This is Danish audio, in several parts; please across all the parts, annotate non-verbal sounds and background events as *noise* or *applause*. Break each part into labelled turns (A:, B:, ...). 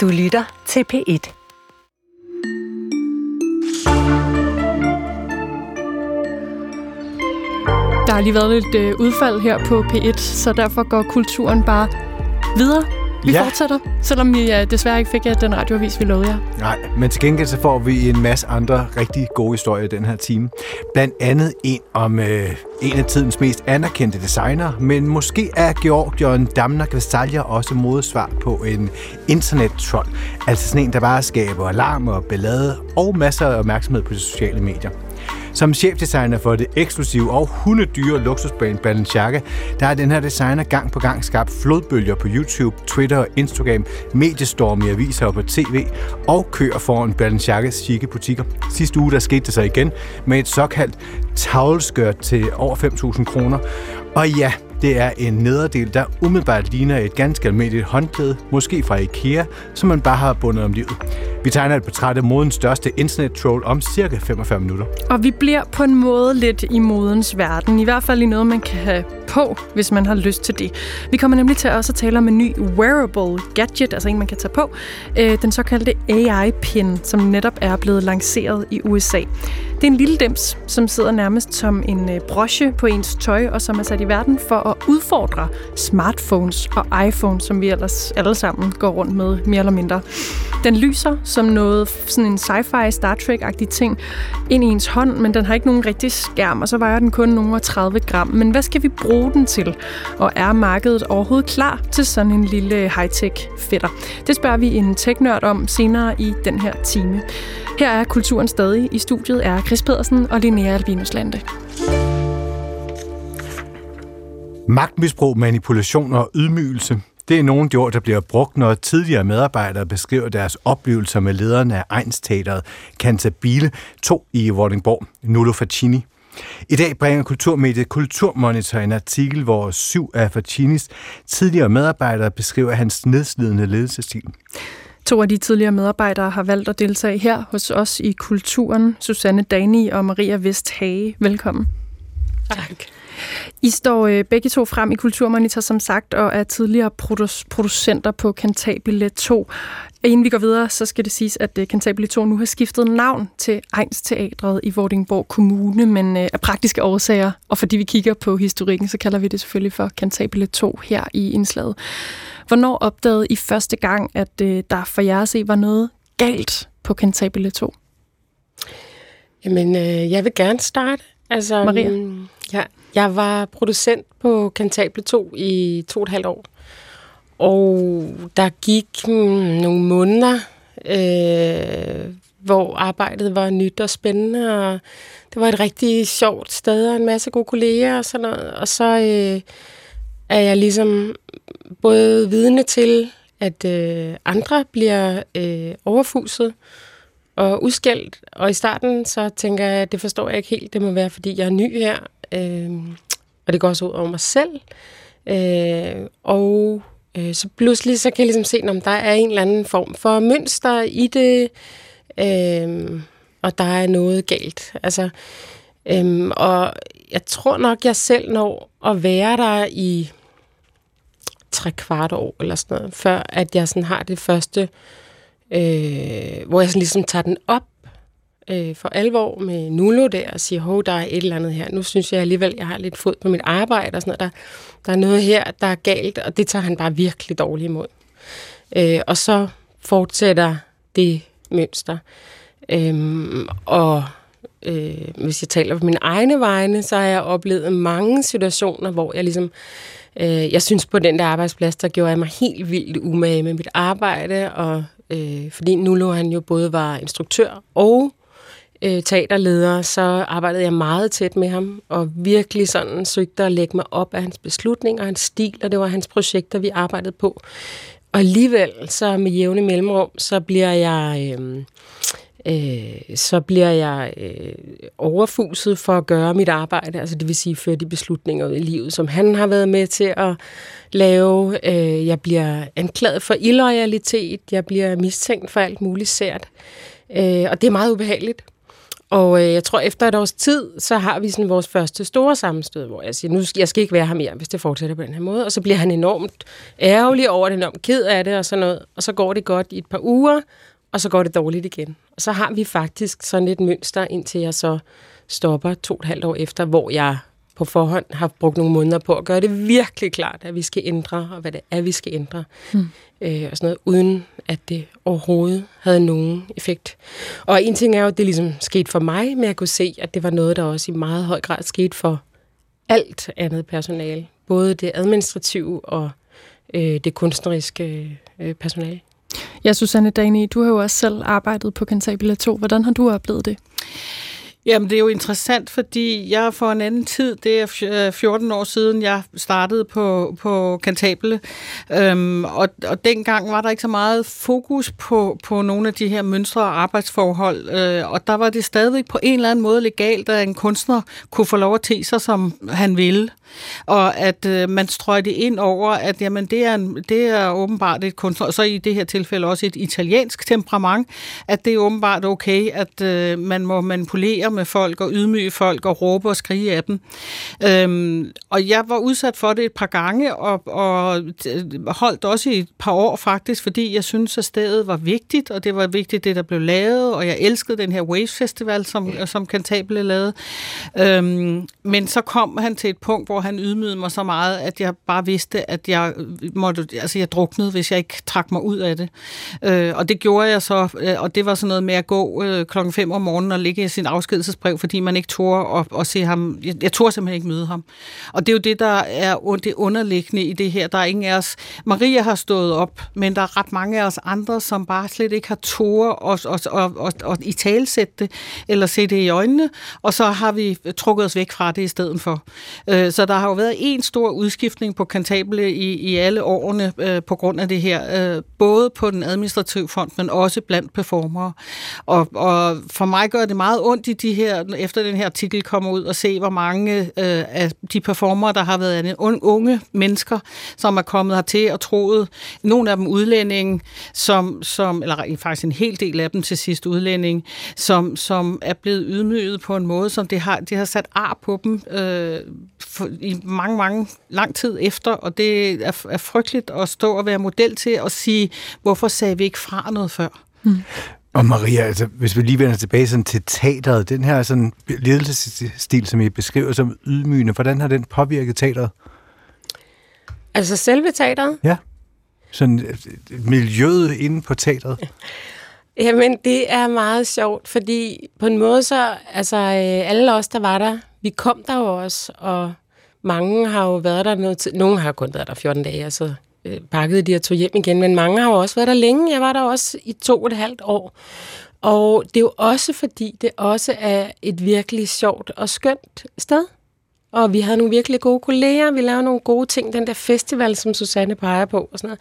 A: Du lytter til P1.
B: Der har lige været lidt øh, udfald her på P1, så derfor går kulturen bare videre. Vi ja. fortsætter, selvom vi uh, desværre ikke fik uh, den radioavis, vi lovede jer.
C: Nej, men til gengæld så får vi en masse andre rigtig gode historier i den her time. Blandt andet en om øh, en af tidens mest anerkendte designer, men måske er Georgion Damner Kvasalja også modsvar på en internet-troll. Altså sådan en, der bare skaber alarm og ballade og masser af opmærksomhed på de sociale medier. Som chefdesigner for det eksklusive og hundedyre luksusbrand Balenciaga, der har den her designer gang på gang skabt flodbølger på YouTube, Twitter og Instagram, mediestorm i aviser og på tv, og kører foran Balenciagas chique butikker. Sidste uge der skete det så igen med et såkaldt tavleskørt til over 5.000 kroner. Og ja, det er en nederdel, der umiddelbart ligner et ganske almindeligt håndklæde, måske fra IKEA, som man bare har bundet om livet. Vi tegner et portræt af modens største internet-troll om cirka 45 minutter.
B: Og vi bliver på en måde lidt i modens verden. I hvert fald i noget, man kan have på, hvis man har lyst til det. Vi kommer nemlig til også at tale om en ny wearable gadget, altså en, man kan tage på. Øh, den såkaldte AI-pin, som netop er blevet lanceret i USA. Det er en lille dims, som sidder nærmest som en øh, broche på ens tøj, og som er sat i verden for at udfordre smartphones og iPhones, som vi ellers alle sammen går rundt med, mere eller mindre. Den lyser som noget sådan en sci-fi Star Trek-agtig ting ind i ens hånd, men den har ikke nogen rigtig skærm, og så vejer den kun nogle 30 gram. Men hvad skal vi bruge den til? Og er markedet overhovedet klar til sådan en lille high-tech fætter? Det spørger vi en teknørd om senere i den her time. Her er Kulturen stadig. I studiet er Chris Pedersen og Linnea Albinus Lande.
C: Magtmisbrug, manipulation og ydmygelse. Det er nogle af de ord, der bliver brugt, når tidligere medarbejdere beskriver deres oplevelser med lederne af Egnsteateret Cantabile 2 i Vordingborg, Nullo Facini. I dag bringer Kulturmediet Kulturmonitor en artikel, hvor syv af Facinis tidligere medarbejdere beskriver hans nedslidende ledelsesstil.
B: To af de tidligere medarbejdere har valgt at deltage her hos os i Kulturen. Susanne Dani og Maria Vesthage. Velkommen.
D: Tak.
B: I står øh, begge to frem i Kulturmonitor, som sagt, og er tidligere produ- producenter på Cantabile 2. Inden vi går videre, så skal det siges, at øh, Cantabile 2 nu har skiftet navn til Teatret i Vordingborg Kommune, men øh, af praktiske årsager, og fordi vi kigger på historikken, så kalder vi det selvfølgelig for Cantabile 2 her i indslaget. Hvornår opdagede I første gang, at der for jer at se var noget galt på Cantabile 2?
D: Jamen, øh, jeg vil gerne starte. Altså,
B: Maria?
D: Mm, ja, jeg var producent på Cantabile 2 i to og et halvt år. Og der gik mm, nogle måneder, øh, hvor arbejdet var nyt og spændende, og det var et rigtig sjovt sted, og en masse gode kolleger og sådan noget. Og så øh, er jeg ligesom både vidne til, at øh, andre bliver øh, overfuset og udskældt. Og i starten så tænker jeg, at det forstår jeg ikke helt. Det må være, fordi jeg er ny her. Øh, og det går også ud over mig selv. Øh, og øh, så pludselig så kan jeg ligesom se, om der er en eller anden form for mønster i det, øh, og der er noget galt. Altså, øh, og jeg tror nok, jeg selv når at være der i tre kvart år eller sådan noget, før at jeg sådan har det første, øh, hvor jeg sådan ligesom tager den op øh, for alvor med Nulo der og siger, hov, der er et eller andet her. Nu synes jeg alligevel, jeg har lidt fod på mit arbejde og sådan noget. Der, der er noget her, der er galt, og det tager han bare virkelig dårligt imod. Øh, og så fortsætter det mønster. Øhm, og øh, hvis jeg taler på mine egne vegne, så har jeg oplevet mange situationer, hvor jeg ligesom, øh, jeg synes på den der arbejdsplads, der gjorde jeg mig helt vildt umage med mit arbejde, og øh, fordi Nulo han jo både var instruktør og øh, teaterleder, så arbejdede jeg meget tæt med ham, og virkelig sådan søgte at lægge mig op af hans beslutninger, hans stil, og det var hans projekter, vi arbejdede på. Og alligevel, så med jævne mellemrum, så bliver jeg... Øh, øh, så bliver jeg øh, overfuset for at gøre mit arbejde, altså det vil sige føre de beslutninger ud i livet, som han har været med til at lave. Øh, jeg bliver anklaget for illoyalitet, jeg bliver mistænkt for alt muligt sært, øh, og det er meget ubehageligt. Og øh, jeg tror, efter et års tid, så har vi sådan vores første store sammenstød, hvor jeg siger, nu skal jeg skal ikke være her mere, hvis det fortsætter på den her måde. Og så bliver han enormt ærgerlig over det, enormt ked af det og sådan noget. Og så går det godt i et par uger, og så går det dårligt igen. Og så har vi faktisk sådan et mønster, indtil jeg så stopper to og et halvt år efter, hvor jeg på forhånd har brugt nogle måneder på at gøre det virkelig klart, at vi skal ændre, og hvad det er, vi skal ændre. Mm. Øh, og sådan noget, uden at det overhovedet havde nogen effekt. Og en ting er jo, at det ligesom skete for mig, men jeg kunne se, at det var noget, der også i meget høj grad skete for alt andet personale. Både det administrative og øh, det kunstneriske øh, personale.
B: Ja, Susanne Dani, du har jo også selv arbejdet på Cantabile 2. Hvordan har du oplevet det?
A: Jamen, det er jo interessant, fordi jeg for en anden tid, det er 14 øh, år siden, jeg startede på, på Cantabile, øhm, og, og dengang var der ikke så meget fokus på, på nogle af de her mønstre og arbejdsforhold, øh, og der var det stadigvæk på en eller anden måde legalt, at en kunstner kunne få lov at tage sig, som han ville. Og at øh, man strøjte ind over, at jamen, det, er en, det er åbenbart et kunstner, og så i det her tilfælde også et italiensk temperament, at det er åbenbart okay, at øh, man må manipulere med folk og ydmyge folk og råbe og skrige af dem. Øhm, og jeg var udsat for det et par gange, og, og holdt også i et par år faktisk, fordi jeg synes, at stedet var vigtigt, og det var vigtigt, det der blev lavet, og jeg elskede den her Waves Festival, som, som Cantabile lavede. Øhm, men så kom han til et punkt, hvor han ydmygede mig så meget, at jeg bare vidste, at jeg måtte, altså jeg druknede, hvis jeg ikke trak mig ud af det. Øh, og det gjorde jeg så, øh, og det var sådan noget med at gå øh, klokken 5 om morgenen og ligge i sin afskedelsesbrev, fordi man ikke tør at, at se ham. Jeg, jeg turde simpelthen ikke møde ham. Og det er jo det, der er det underliggende i det her. Der er ingen af os... Maria har stået op, men der er ret mange af os andre, som bare slet ikke har tåret og, og, og, og, og i talsætte det, eller se det i øjnene, og så har vi trukket os væk fra det i stedet for. Øh, så der har jo været en stor udskiftning på kantable i, i alle årene øh, på grund af det her, øh, både på den administrative fond, men også blandt performere. Og, og for mig gør det meget ondt i de her, efter den her artikel kommer ud, og se, hvor mange øh, af de performere, der har været unge mennesker, som er kommet hertil og troet, nogle af dem udlændinge, som, som eller faktisk en hel del af dem til sidst udlændinge, som, som er blevet ydmyget på en måde, som det har, det har sat ar på dem øh, for, i mange, mange lang tid efter, og det er, er frygteligt at stå og være model til at sige, hvorfor sagde vi ikke fra noget før? Mm.
C: Og Maria, altså, hvis vi lige vender tilbage sådan til teateret, den her sådan ledelsesstil, som I beskriver som ydmygende, hvordan har den påvirket teateret?
D: Altså selve teateret?
C: Ja. Sådan miljøet inde på teatret? *laughs*
D: Jamen, det er meget sjovt, fordi på en måde så, altså øh, alle os, der var der, vi kom der jo også, og mange har jo været der noget tid. Nogle har kun været der 14 dage, og så øh, pakkede de og tog hjem igen, men mange har jo også været der længe. Jeg var der også i to og et halvt år. Og det er jo også fordi, det også er et virkelig sjovt og skønt sted. Og vi havde nogle virkelig gode kolleger, vi lavede nogle gode ting, den der festival, som Susanne peger på og sådan noget.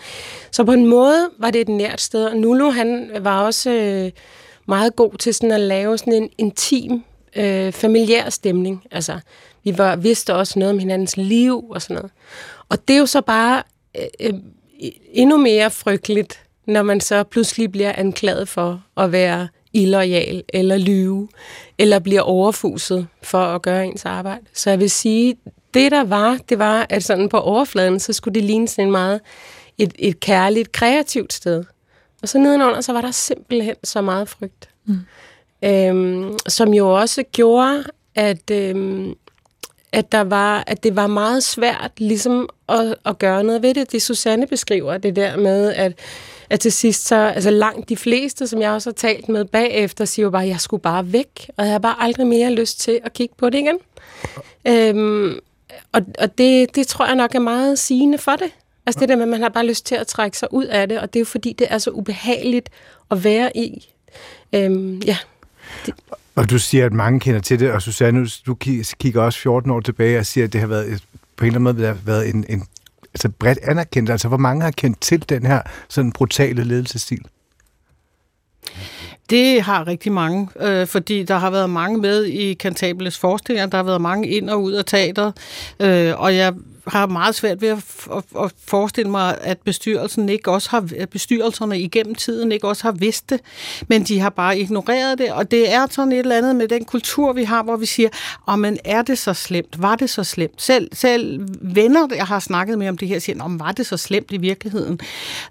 D: Så på en måde var det et nært sted, og Nulu, han var også øh, meget god til sådan at lave sådan en intim, øh, familiær stemning. Altså, vi var, vidste også noget om hinandens liv og sådan noget. Og det er jo så bare øh, øh, endnu mere frygteligt, når man så pludselig bliver anklaget for at være illoyal eller lyve, eller bliver overfuset for at gøre ens arbejde. Så jeg vil sige, det der var, det var, at sådan på overfladen, så skulle det ligne sådan en meget et, et kærligt, kreativt sted. Og så nedenunder, så var der simpelthen så meget frygt. Mm. Øhm, som jo også gjorde, at, øhm, at, der var, at det var meget svært ligesom at, at gøre noget ved det. Det Susanne beskriver, det der med, at, at til sidst så, altså langt de fleste, som jeg også har talt med bagefter, siger jo bare, at jeg skulle bare væk, og jeg har bare aldrig mere lyst til at kigge på det igen. Øhm, og og det, det tror jeg nok er meget sigende for det. Altså det der med, at man har bare lyst til at trække sig ud af det, og det er jo fordi, det er så ubehageligt at være i. Øhm, ja.
C: Det. Og du siger, at mange kender til det, og Susanne, du kigger også 14 år tilbage og siger, at det har været på en eller anden måde været en, en altså bredt anerkendt. Altså, hvor mange har kendt til den her sådan brutale ledelsesstil?
A: Det har rigtig mange, øh, fordi der har været mange med i Cantables forestillinger. Der har været mange ind og ud af teateret, øh, og jeg har meget svært ved at, at, at forestille mig, at bestyrelsen ikke også har, at bestyrelserne igennem tiden ikke også har vidst det, men de har bare ignoreret det, og det er sådan et eller andet med den kultur, vi har, hvor vi siger, åh, oh, men er det så slemt? Var det så slemt? Selv, selv venner, jeg har snakket med om det her, siger, om var det så slemt i virkeligheden?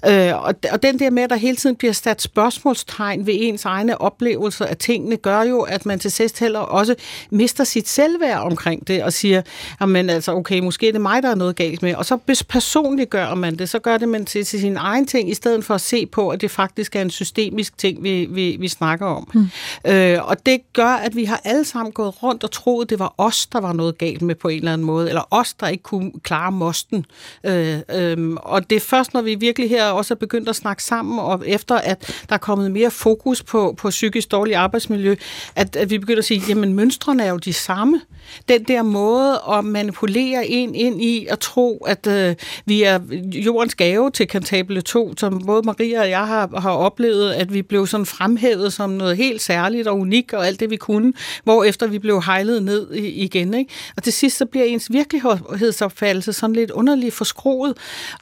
A: Øh, og, og den der med, at der hele tiden bliver sat spørgsmålstegn ved ens egne oplevelser af tingene, gør jo, at man til sidst heller også mister sit selvværd omkring det, og siger, men altså, okay, måske er det mig, der er noget galt med. Og så personligt gør man det, så gør det man til, til sin egen ting, i stedet for at se på, at det faktisk er en systemisk ting, vi, vi, vi snakker om. Mm. Øh, og det gør, at vi har alle sammen gået rundt og troet, det var os, der var noget galt med på en eller anden måde, eller os, der ikke kunne klare mosten. Øh, øh, og det er først, når vi virkelig her også er begyndt at snakke sammen, og efter at der er kommet mere fokus på, på psykisk dårligt arbejdsmiljø, at, at vi begynder at sige, jamen mønstrene er jo de samme. Den der måde at manipulere en ind i at tro, at øh, vi er jordens gave til Cantabile 2, som både Maria og jeg har, har oplevet, at vi blev sådan fremhævet som noget helt særligt og unikt og alt det, vi kunne, hvor efter vi blev hejlet ned igen. Ikke? Og til sidst så bliver ens virkelighedsopfattelse sådan lidt underligt forskroet,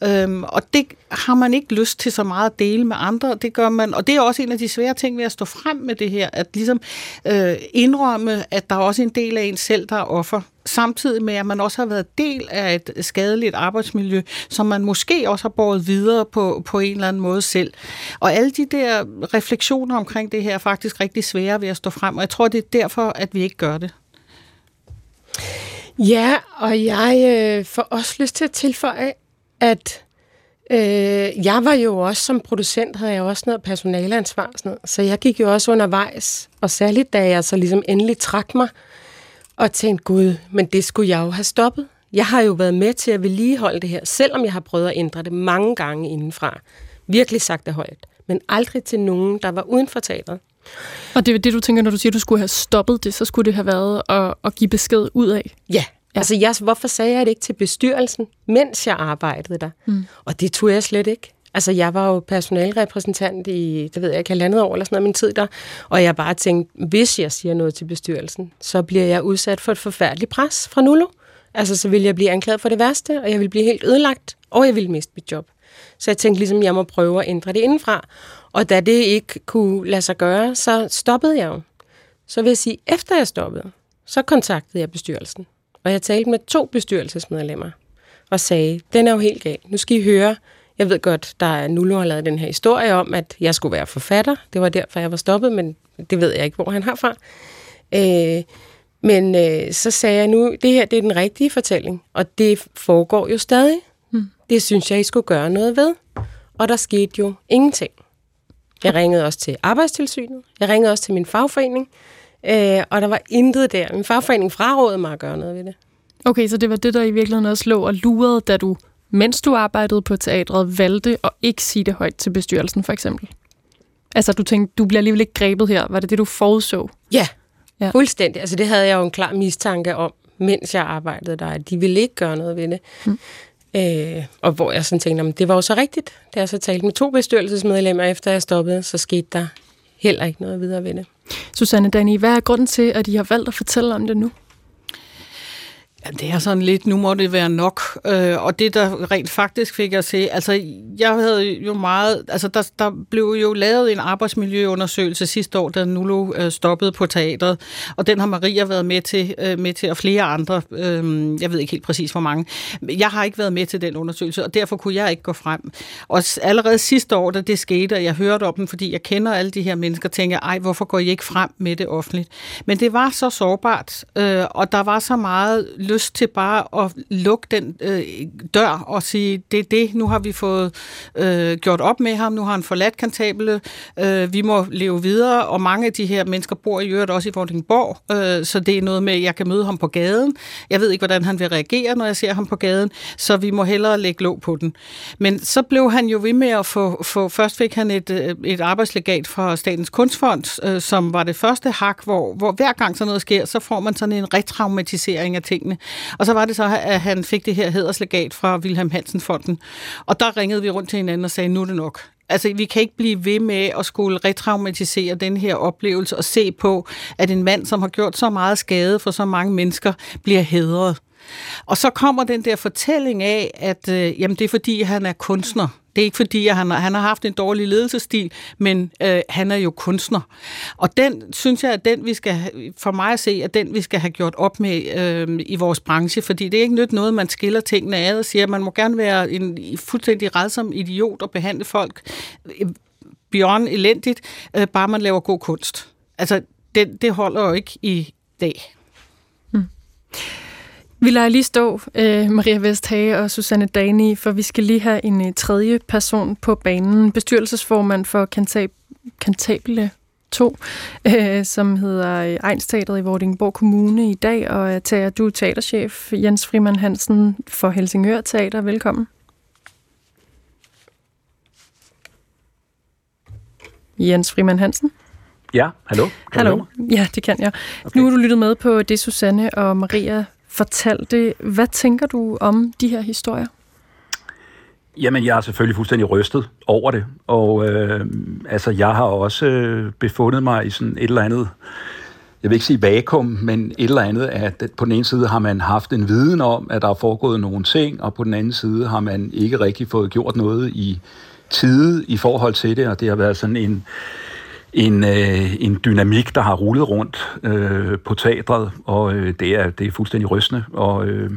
A: øhm, og det har man ikke lyst til så meget at dele med andre. Det gør man, og det er også en af de svære ting ved at stå frem med det her, at ligesom øh, indrømme, at der er også en del af en selv, der er offer samtidig med, at man også har været del af et skadeligt arbejdsmiljø, som man måske også har båret videre på, på en eller anden måde selv. Og alle de der refleksioner omkring det her er faktisk rigtig svære ved at stå frem, og jeg tror, det er derfor, at vi ikke gør det.
D: Ja, og jeg øh, får også lyst til at tilføje, at øh, jeg var jo også som producent, havde jeg også noget personaleansvar, sådan noget, så jeg gik jo også undervejs, og særligt da jeg så ligesom endelig trak mig, og tænkte, gud, men det skulle jeg jo have stoppet. Jeg har jo været med til at vedligeholde det her, selvom jeg har prøvet at ændre det mange gange indenfra. Virkelig sagt det højt, men aldrig til nogen, der var uden for teateret.
B: Og det er det, du tænker, når du siger, at du skulle have stoppet det, så skulle det have været at, at give besked ud af?
D: Ja, ja. altså jeg, hvorfor sagde jeg det ikke til bestyrelsen, mens jeg arbejdede der? Mm. Og det tog jeg slet ikke. Altså, jeg var jo personalrepræsentant i, det ved jeg ikke, halvandet år eller sådan noget min tid der, og jeg bare tænkte, hvis jeg siger noget til bestyrelsen, så bliver jeg udsat for et forfærdeligt pres fra Nullo. Altså, så vil jeg blive anklaget for det værste, og jeg vil blive helt ødelagt, og jeg vil miste mit job. Så jeg tænkte ligesom, jeg må prøve at ændre det indenfra. Og da det ikke kunne lade sig gøre, så stoppede jeg jo. Så vil jeg sige, efter jeg stoppede, så kontaktede jeg bestyrelsen. Og jeg talte med to bestyrelsesmedlemmer og sagde, den er jo helt gal. Nu skal I høre, jeg ved godt, der er Nullo har lavet den her historie om, at jeg skulle være forfatter. Det var derfor, jeg var stoppet, men det ved jeg ikke, hvor han har fra. Øh, men øh, så sagde jeg nu, det her det er den rigtige fortælling, og det foregår jo stadig. Mm. Det synes jeg, I skulle gøre noget ved. Og der skete jo ingenting. Jeg ringede også til Arbejdstilsynet. Jeg ringede også til min fagforening. Øh, og der var intet der. Min fagforening frarådede mig at gøre noget ved det.
B: Okay, så det var det, der i virkeligheden også lå og lurede, da du mens du arbejdede på teatret, valgte at ikke sige det højt til bestyrelsen, for eksempel? Altså, du tænkte, du bliver alligevel ikke grebet her. Var det det, du forudså?
D: Ja, ja. fuldstændig. Altså, det havde jeg jo en klar mistanke om, mens jeg arbejdede der, at de ville ikke gøre noget ved det. Mm. Øh, og hvor jeg sådan tænkte, det var jo så rigtigt. Da jeg så talte med to bestyrelsesmedlemmer, efter jeg stoppede, så skete der heller ikke noget videre ved det.
B: Susanne Dani, hvad er grunden til, at I har valgt at fortælle om det nu?
A: Jamen, det er sådan lidt, nu må det være nok. Øh, og det, der rent faktisk fik jeg se, altså jeg havde jo meget, altså der, der blev jo lavet en arbejdsmiljøundersøgelse sidste år, da Nulo øh, stoppede på teatret, og den har Maria været med til, øh, med til og flere andre, øh, jeg ved ikke helt præcis hvor mange. Jeg har ikke været med til den undersøgelse, og derfor kunne jeg ikke gå frem. Og allerede sidste år, da det skete, og jeg hørte om den, fordi jeg kender alle de her mennesker, tænker ej, hvorfor går I ikke frem med det offentligt? Men det var så sårbart, øh, og der var så meget lyst til bare at lukke den øh, dør og sige, det er det, nu har vi fået øh, gjort op med ham, nu har han forladt kantable, øh, vi må leve videre, og mange af de her mennesker bor i øvrigt også i Vordingborg, øh, så det er noget med, at jeg kan møde ham på gaden. Jeg ved ikke, hvordan han vil reagere, når jeg ser ham på gaden, så vi må hellere lægge låg på den. Men så blev han jo ved med at få, få først fik han et, øh, et arbejdslegat fra Statens Kunstfond, øh, som var det første hak, hvor, hvor hver gang sådan noget sker, så får man sådan en retraumatisering af tingene. Og så var det så, at han fik det her hederslegat fra Wilhelm Hansen-fonden. Og der ringede vi rundt til hinanden og sagde, nu er det nok. Altså, vi kan ikke blive ved med at skulle retraumatisere den her oplevelse og se på, at en mand, som har gjort så meget skade for så mange mennesker, bliver hedret. Og så kommer den der fortælling af, at øh, jamen, det er fordi, han er kunstner. Det er ikke fordi, at han, han har haft en dårlig ledelsesstil, men øh, han er jo kunstner. Og den, synes jeg, at den vi skal, for mig at se, at den vi skal have gjort op med øh, i vores branche, fordi det er ikke nyt noget, man skiller tingene ad og siger, at man må gerne være en fuldstændig redsom idiot og behandle folk øh, beyond elendigt, øh, bare man laver god kunst. Altså, det, det holder jo ikke i dag. Mm.
B: Vi lader lige stå, øh, Maria Vesthage og Susanne Dani, for vi skal lige have en øh, tredje person på banen. Bestyrelsesformand for Cantabile 2, øh, som hedder øh, Egnsteateret i Vordingborg Kommune i dag, og er tager du teaterchef Jens Frimand Hansen for Helsingør Teater. Velkommen. Jens Frimand Hansen.
E: Ja, hallo.
B: Kan hallo. Ja, det kan jeg. Okay. Nu har du lyttet med på det, Susanne og Maria fortalte. Hvad tænker du om de her historier?
E: Jamen, jeg er selvfølgelig fuldstændig rystet over det. Og øh, altså, jeg har også øh, befundet mig i sådan et eller andet, jeg vil ikke sige vakuum, men et eller andet, at på den ene side har man haft en viden om, at der er foregået nogle ting, og på den anden side har man ikke rigtig fået gjort noget i tide i forhold til det, og det har været sådan en, en, øh, en dynamik, der har rullet rundt øh, på teatret, og øh, det, er, det er fuldstændig rystende. Og øh,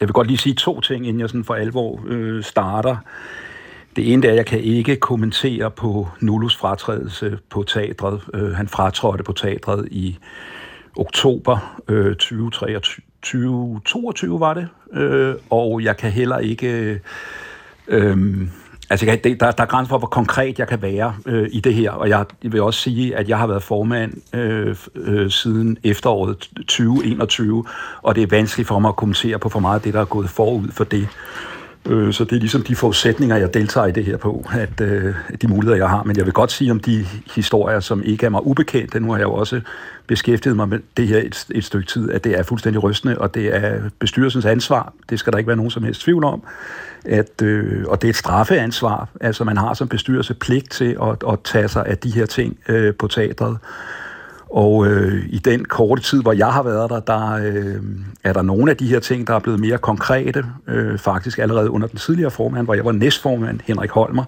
E: jeg vil godt lige sige to ting, inden jeg sådan for alvor øh, starter. Det ene er, at jeg kan ikke kommentere på Nullus fratrædelse på teatret. Øh, han fratrådte på teatret i oktober øh, 2023, 2022 var det, øh, og jeg kan heller ikke... Øh, Altså, jeg, der, der er grænser for, hvor konkret jeg kan være øh, i det her, og jeg, jeg vil også sige, at jeg har været formand øh, øh, siden efteråret 2021, og det er vanskeligt for mig at kommentere på for meget af det, der er gået forud for det. Øh, så det er ligesom de forudsætninger, jeg deltager i det her på, at øh, de muligheder, jeg har. Men jeg vil godt sige om de historier, som ikke er mig ubekendte, nu har jeg jo også beskæftiget mig med det her et, et stykke tid, at det er fuldstændig rystende, og det er bestyrelsens ansvar. Det skal der ikke være nogen som helst tvivl om. At, øh, og det er et straffeansvar. Altså man har som bestyrelse pligt til at, at tage sig af de her ting øh, på teatret. Og øh, i den korte tid, hvor jeg har været der, der øh, er der nogle af de her ting, der er blevet mere konkrete. Øh, faktisk allerede under den tidligere formand, hvor jeg var næstformand, Henrik Holmer.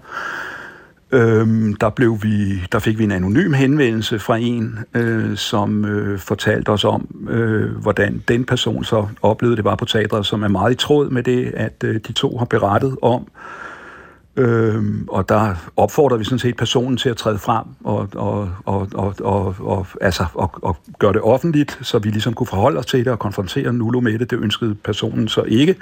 E: Øh, der, blev vi, der fik vi en anonym henvendelse fra en, øh, som øh, fortalte os om, øh, hvordan den person så oplevede det var på teatret, som er meget i tråd med det, at øh, de to har berettet om. Øhm, og der opfordrer vi sådan set personen til at træde frem og, og, og, og, og, og, altså, og, og gøre det offentligt, så vi ligesom kunne forholde os til det og konfrontere Nulo med det. Det ønskede personen så ikke.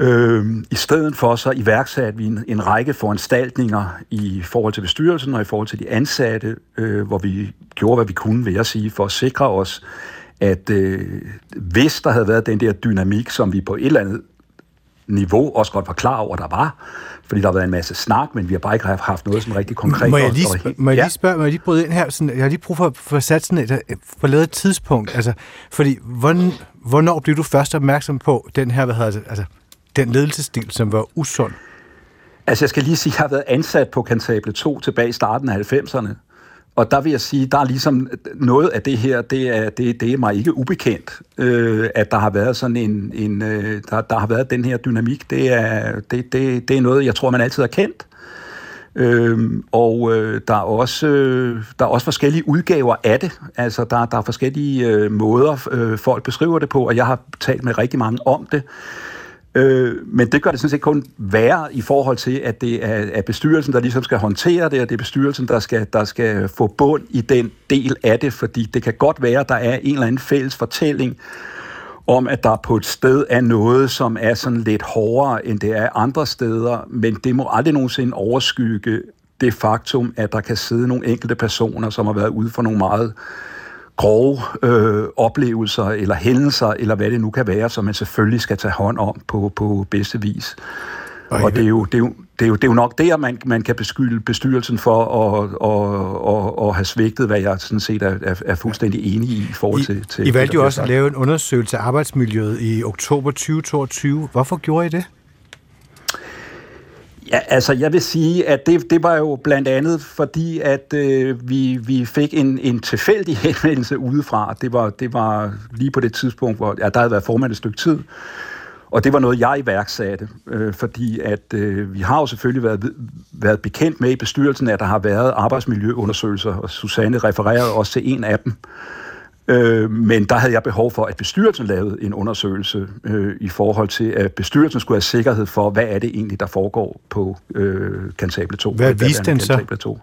E: Øhm, I stedet for så iværksatte vi en, en række foranstaltninger i forhold til bestyrelsen og i forhold til de ansatte, øh, hvor vi gjorde, hvad vi kunne, vil jeg sige, for at sikre os, at øh, hvis der havde været den der dynamik, som vi på et eller andet niveau også godt var klar over, der var, fordi der har været en masse snak, men vi har bare ikke haft noget som rigtig konkret.
C: Må jeg lige, spørge, må jeg lige spørge, må jeg lige bryde ind her? Sådan, jeg har lige brug for, for sat sådan et, for lavet et tidspunkt. Altså, fordi, hvorn, hvornår blev du først opmærksom på den her, hvad hedder det, altså, den ledelsesstil, som var usund?
E: Altså, jeg skal lige sige, at jeg har været ansat på Kantable 2 tilbage i starten af 90'erne. Og der vil jeg sige, der er ligesom noget af det her, det er, det, det er mig ikke ubekendt, øh, at der har været sådan en, en øh, der, der har været den her dynamik. Det er, det, det, det er noget, jeg tror, man altid har kendt. Øh, og øh, der, er også, øh, der er også forskellige udgaver af det. Altså, der, der er forskellige øh, måder, øh, folk beskriver det på, og jeg har talt med rigtig mange om det. Øh, men det gør det sådan set kun værre i forhold til, at det er, er bestyrelsen, der ligesom skal håndtere det, og det er bestyrelsen, der skal, der skal få bund i den del af det, fordi det kan godt være, at der er en eller anden fælles fortælling om, at der på et sted er noget, som er sådan lidt hårdere, end det er andre steder, men det må aldrig nogensinde overskygge det faktum, at der kan sidde nogle enkelte personer, som har været ude for nogle meget grove øh, oplevelser eller hændelser, eller hvad det nu kan være, som man selvfølgelig skal tage hånd om på, på bedste vis. Og, og det, er jo, det, er jo, det, er jo, det er jo nok der, man, man kan beskylde bestyrelsen for at, at, at, at have svigtet, hvad jeg sådan set er, er, er fuldstændig enig i i forhold til... I, til
C: I valgte jo også at lave en undersøgelse af arbejdsmiljøet i oktober 2022. Hvorfor gjorde I det?
E: Ja, altså jeg vil sige, at det, det var jo blandt andet fordi, at øh, vi, vi fik en, en tilfældig *laughs* henvendelse udefra. Det var, det var lige på det tidspunkt, hvor ja, der havde været formand et stykke tid, og det var noget, jeg iværksatte, øh, fordi at øh, vi har jo selvfølgelig været, været bekendt med i bestyrelsen, at der har været arbejdsmiljøundersøgelser, og Susanne refererede også til en af dem. Øh, men der havde jeg behov for, at bestyrelsen lavede en undersøgelse øh, i forhold til, at bestyrelsen skulle have sikkerhed for, hvad er det egentlig, der foregår på øh, Cantabile 2.
C: Hvad viste den så?
E: 2.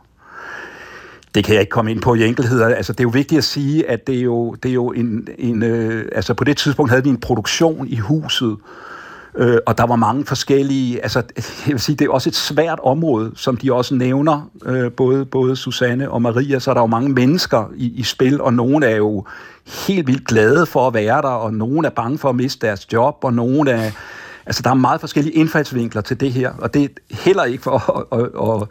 E: Det kan jeg ikke komme ind på i enkelheder. Altså, det er jo vigtigt at sige, at det er jo, det er jo en... en øh, altså, på det tidspunkt havde vi en produktion i huset, Øh, Øh, og der var mange forskellige, altså jeg vil sige, det er også et svært område, som de også nævner, øh, både, både Susanne og Maria, så er der jo mange mennesker i, i spil, og nogle er jo helt vildt glade for at være der, og nogle er bange for at miste deres job, og nogle er, altså der er meget forskellige indfaldsvinkler til det her, og det er heller ikke for at, at, at,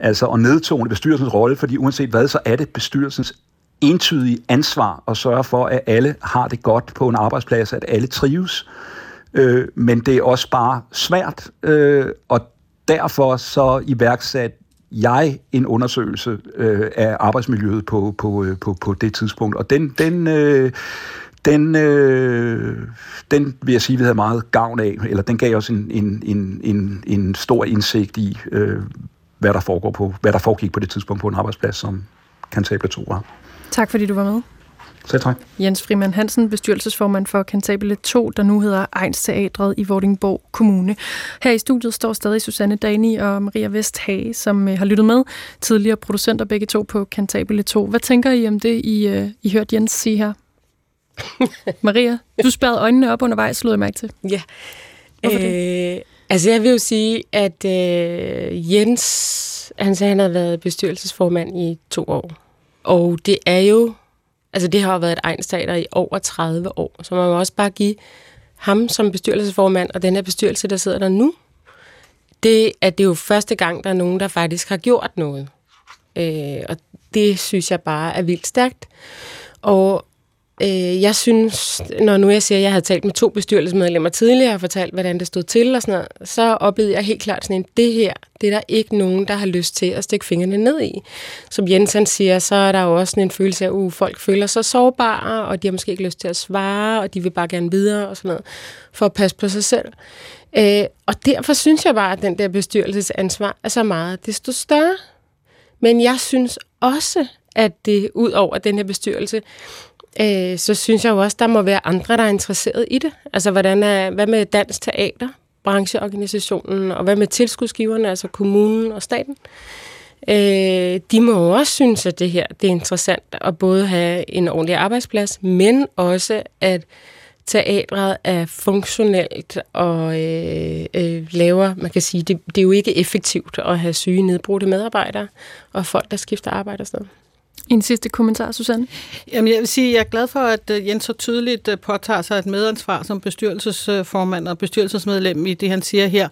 E: altså at nedtone bestyrelsens rolle, fordi uanset hvad, så er det bestyrelsens entydige ansvar at sørge for, at alle har det godt på en arbejdsplads, at alle trives, Øh, men det er også bare svært, øh, og derfor så iværksat jeg en undersøgelse øh, af arbejdsmiljøet på, på, øh, på, på det tidspunkt, og den, den, øh, den, øh, den vil jeg sige, vi havde meget gavn af, eller den gav os en, en, en, en, en stor indsigt i, øh, hvad der foregår på, hvad der foregik på det tidspunkt på en arbejdsplads, som Cantabile 2 var.
B: Tak fordi du var med.
E: Selv tak.
B: Jens Frimand Hansen, bestyrelsesformand for Cantabile 2, der nu hedder Ejns Teatret i Vordingborg Kommune. Her i studiet står stadig Susanne Dani og Maria Vesthage, som øh, har lyttet med. Tidligere producenter begge to på Cantabile 2. Hvad tænker I om det, I, øh, I hørte Jens sige her? *laughs* Maria, du spærrede øjnene op undervejs, slog jeg mærke til.
D: Ja. Øh, altså jeg vil jo sige, at øh, Jens, han sagde, han havde været bestyrelsesformand i to år. Og det er jo Altså det har jo været et egenstater i over 30 år, så man må også bare give ham som bestyrelsesformand og den her bestyrelse, der sidder der nu, det at det er jo første gang, der er nogen, der faktisk har gjort noget. Øh, og det synes jeg bare er vildt stærkt. Og Øh, jeg synes, når nu jeg siger, at jeg havde talt med to bestyrelsesmedlemmer tidligere og fortalt, hvordan det stod til og sådan noget, så oplevede jeg helt klart sådan en, det her, det er der ikke nogen, der har lyst til at stikke fingrene ned i. Som Jensen siger, så er der jo også sådan en følelse af, at uh, folk føler sig sårbare, og de har måske ikke lyst til at svare, og de vil bare gerne videre og sådan noget, for at passe på sig selv. Øh, og derfor synes jeg bare, at den der bestyrelsesansvar er så meget desto større. Men jeg synes også, at det ud over den her bestyrelse, øh, så synes jeg jo også, der må være andre, der er interesseret i det. Altså, hvordan er, hvad med dansk teater, brancheorganisationen, og hvad med tilskudsgiverne, altså kommunen og staten? Øh, de må jo også synes, at det her det er interessant at både have en ordentlig arbejdsplads, men også at teatret er funktionelt og øh, øh, laver, man kan sige, det, det er jo ikke effektivt at have syge nedbrudte medarbejdere og folk, der skifter arbejde og sådan noget.
B: En sidste kommentar, Susanne?
A: Jamen, jeg vil sige, at jeg er glad for, at øh, Jens så tydeligt øh, påtager sig et medansvar som bestyrelsesformand og bestyrelsesmedlem i det, han siger her.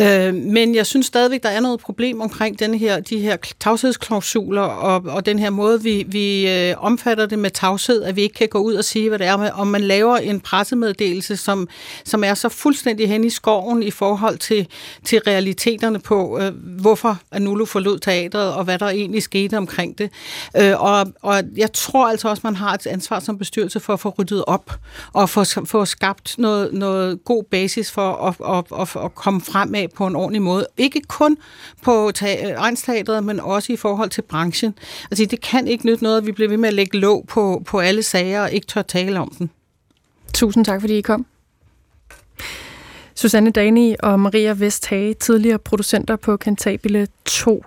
A: Øh, men jeg synes stadigvæk, der er noget problem omkring den her, de her tavshedsklausuler og, og den her måde, vi, vi omfatter det med tavshed, at vi ikke kan gå ud og sige, hvad det er, med, om man laver en pressemeddelelse, som, som er så fuldstændig hen i skoven i forhold til, til realiteterne på, hvorfor Anulu forlod teatret, og hvad der egentlig skete omkring det. Øh, og, og jeg tror altså også, man har et ansvar som bestyrelse for at få ryddet op og få, få skabt noget, noget god basis for at, at, at, at komme fremad på en ordentlig måde. Ikke kun på egensteateret, men også i forhold til branchen. Altså, det kan ikke nytte noget, at vi bliver ved med at lægge låg på, på alle sager og ikke tør tale om den.
B: Tusind tak, fordi I kom. Susanne Dani og Maria Vesthage, tidligere producenter på Cantabile 2.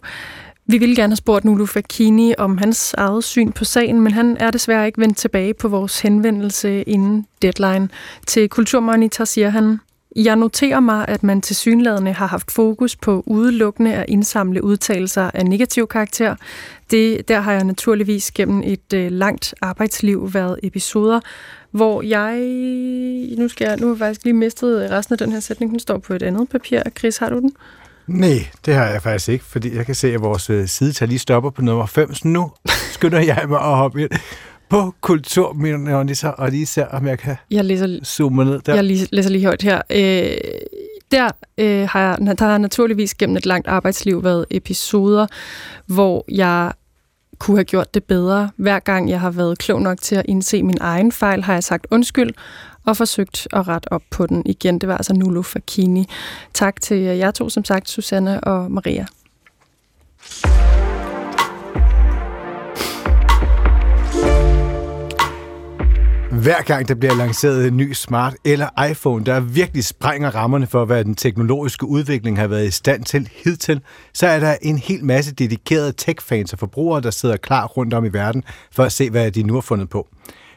B: Vi ville gerne have spurgt Nulu Fakini om hans eget syn på sagen, men han er desværre ikke vendt tilbage på vores henvendelse inden deadline. Til Kulturmonitor siger han, jeg noterer mig, at man til synlædende har haft fokus på udelukkende at indsamle udtalelser af negativ karakter. Det, der har jeg naturligvis gennem et øh, langt arbejdsliv været episoder, hvor jeg... Nu, skal jeg, nu har jeg faktisk lige mistet resten af den her sætning. Den står på et andet papir. Chris, har du den?
C: Nej, det har jeg faktisk ikke, fordi jeg kan se, at vores øh, sidetal lige stopper på nummer 5, så nu skynder jeg mig at hoppe ind på kulturmonitor, og lige se, om jeg kan jeg læser, zoome ned der.
B: Jeg læser lige højt her. Øh, der, øh, har jeg, der har naturligvis gennem et langt arbejdsliv været episoder, hvor jeg kunne have gjort det bedre. Hver gang jeg har været klog nok til at indse min egen fejl, har jeg sagt undskyld og forsøgt at rette op på den igen. Det var altså Nulo Fakini. Tak til jer to, som sagt, Susanne og Maria.
C: Hver gang der bliver lanceret en ny smart eller iPhone, der virkelig sprænger rammerne for, hvad den teknologiske udvikling har været i stand til hidtil, så er der en hel masse dedikerede tech-fans og forbrugere, der sidder klar rundt om i verden for at se, hvad de nu har fundet på.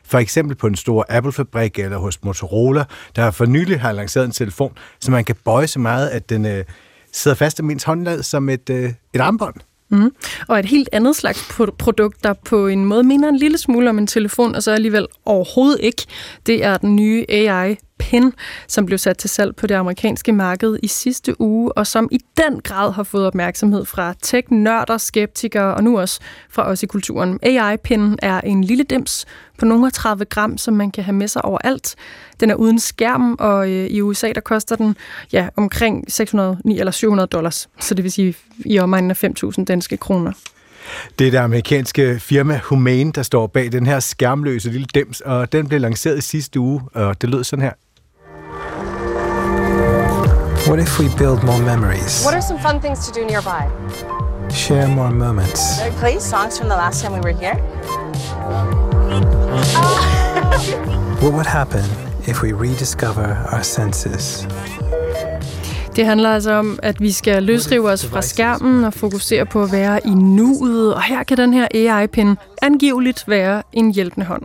C: For eksempel på en stor Apple-fabrik eller hos Motorola, der for nylig har lanceret en telefon, så man kan bøje så meget, at den øh, sidder fast i min håndlad som et, øh, et armbånd.
B: Mm. Og et helt andet slags produkt, der på en måde minder en lille smule om en telefon, og så alligevel overhovedet ikke, det er den nye AI Pin, som blev sat til salg på det amerikanske marked i sidste uge, og som i den grad har fået opmærksomhed fra tech-nørder, skeptikere og nu også fra os i kulturen. AI-Pin er en lille dims på nogle 30 gram, som man kan have med sig overalt. Den er uden skærm, og øh, i USA der koster den ja, omkring 600 eller 700 dollars, så det vil sige i omegnen af 5.000 danske kroner.
C: Det er det amerikanske firma Humane, der står bag den her skærmløse lille dims, og den blev lanceret i sidste uge, og det lød sådan her.
F: What if we build more memories?
G: What are some fun things to do nearby?
F: Share more moments.
G: Uh, play songs from the last time we were here. *laughs*
F: what would happen if we rediscover our senses?
B: Det handler altså om, at vi skal løsrive os fra skærmen og fokusere på at være i nuet, og her kan den her AI-pin angiveligt være en hjælpende hånd.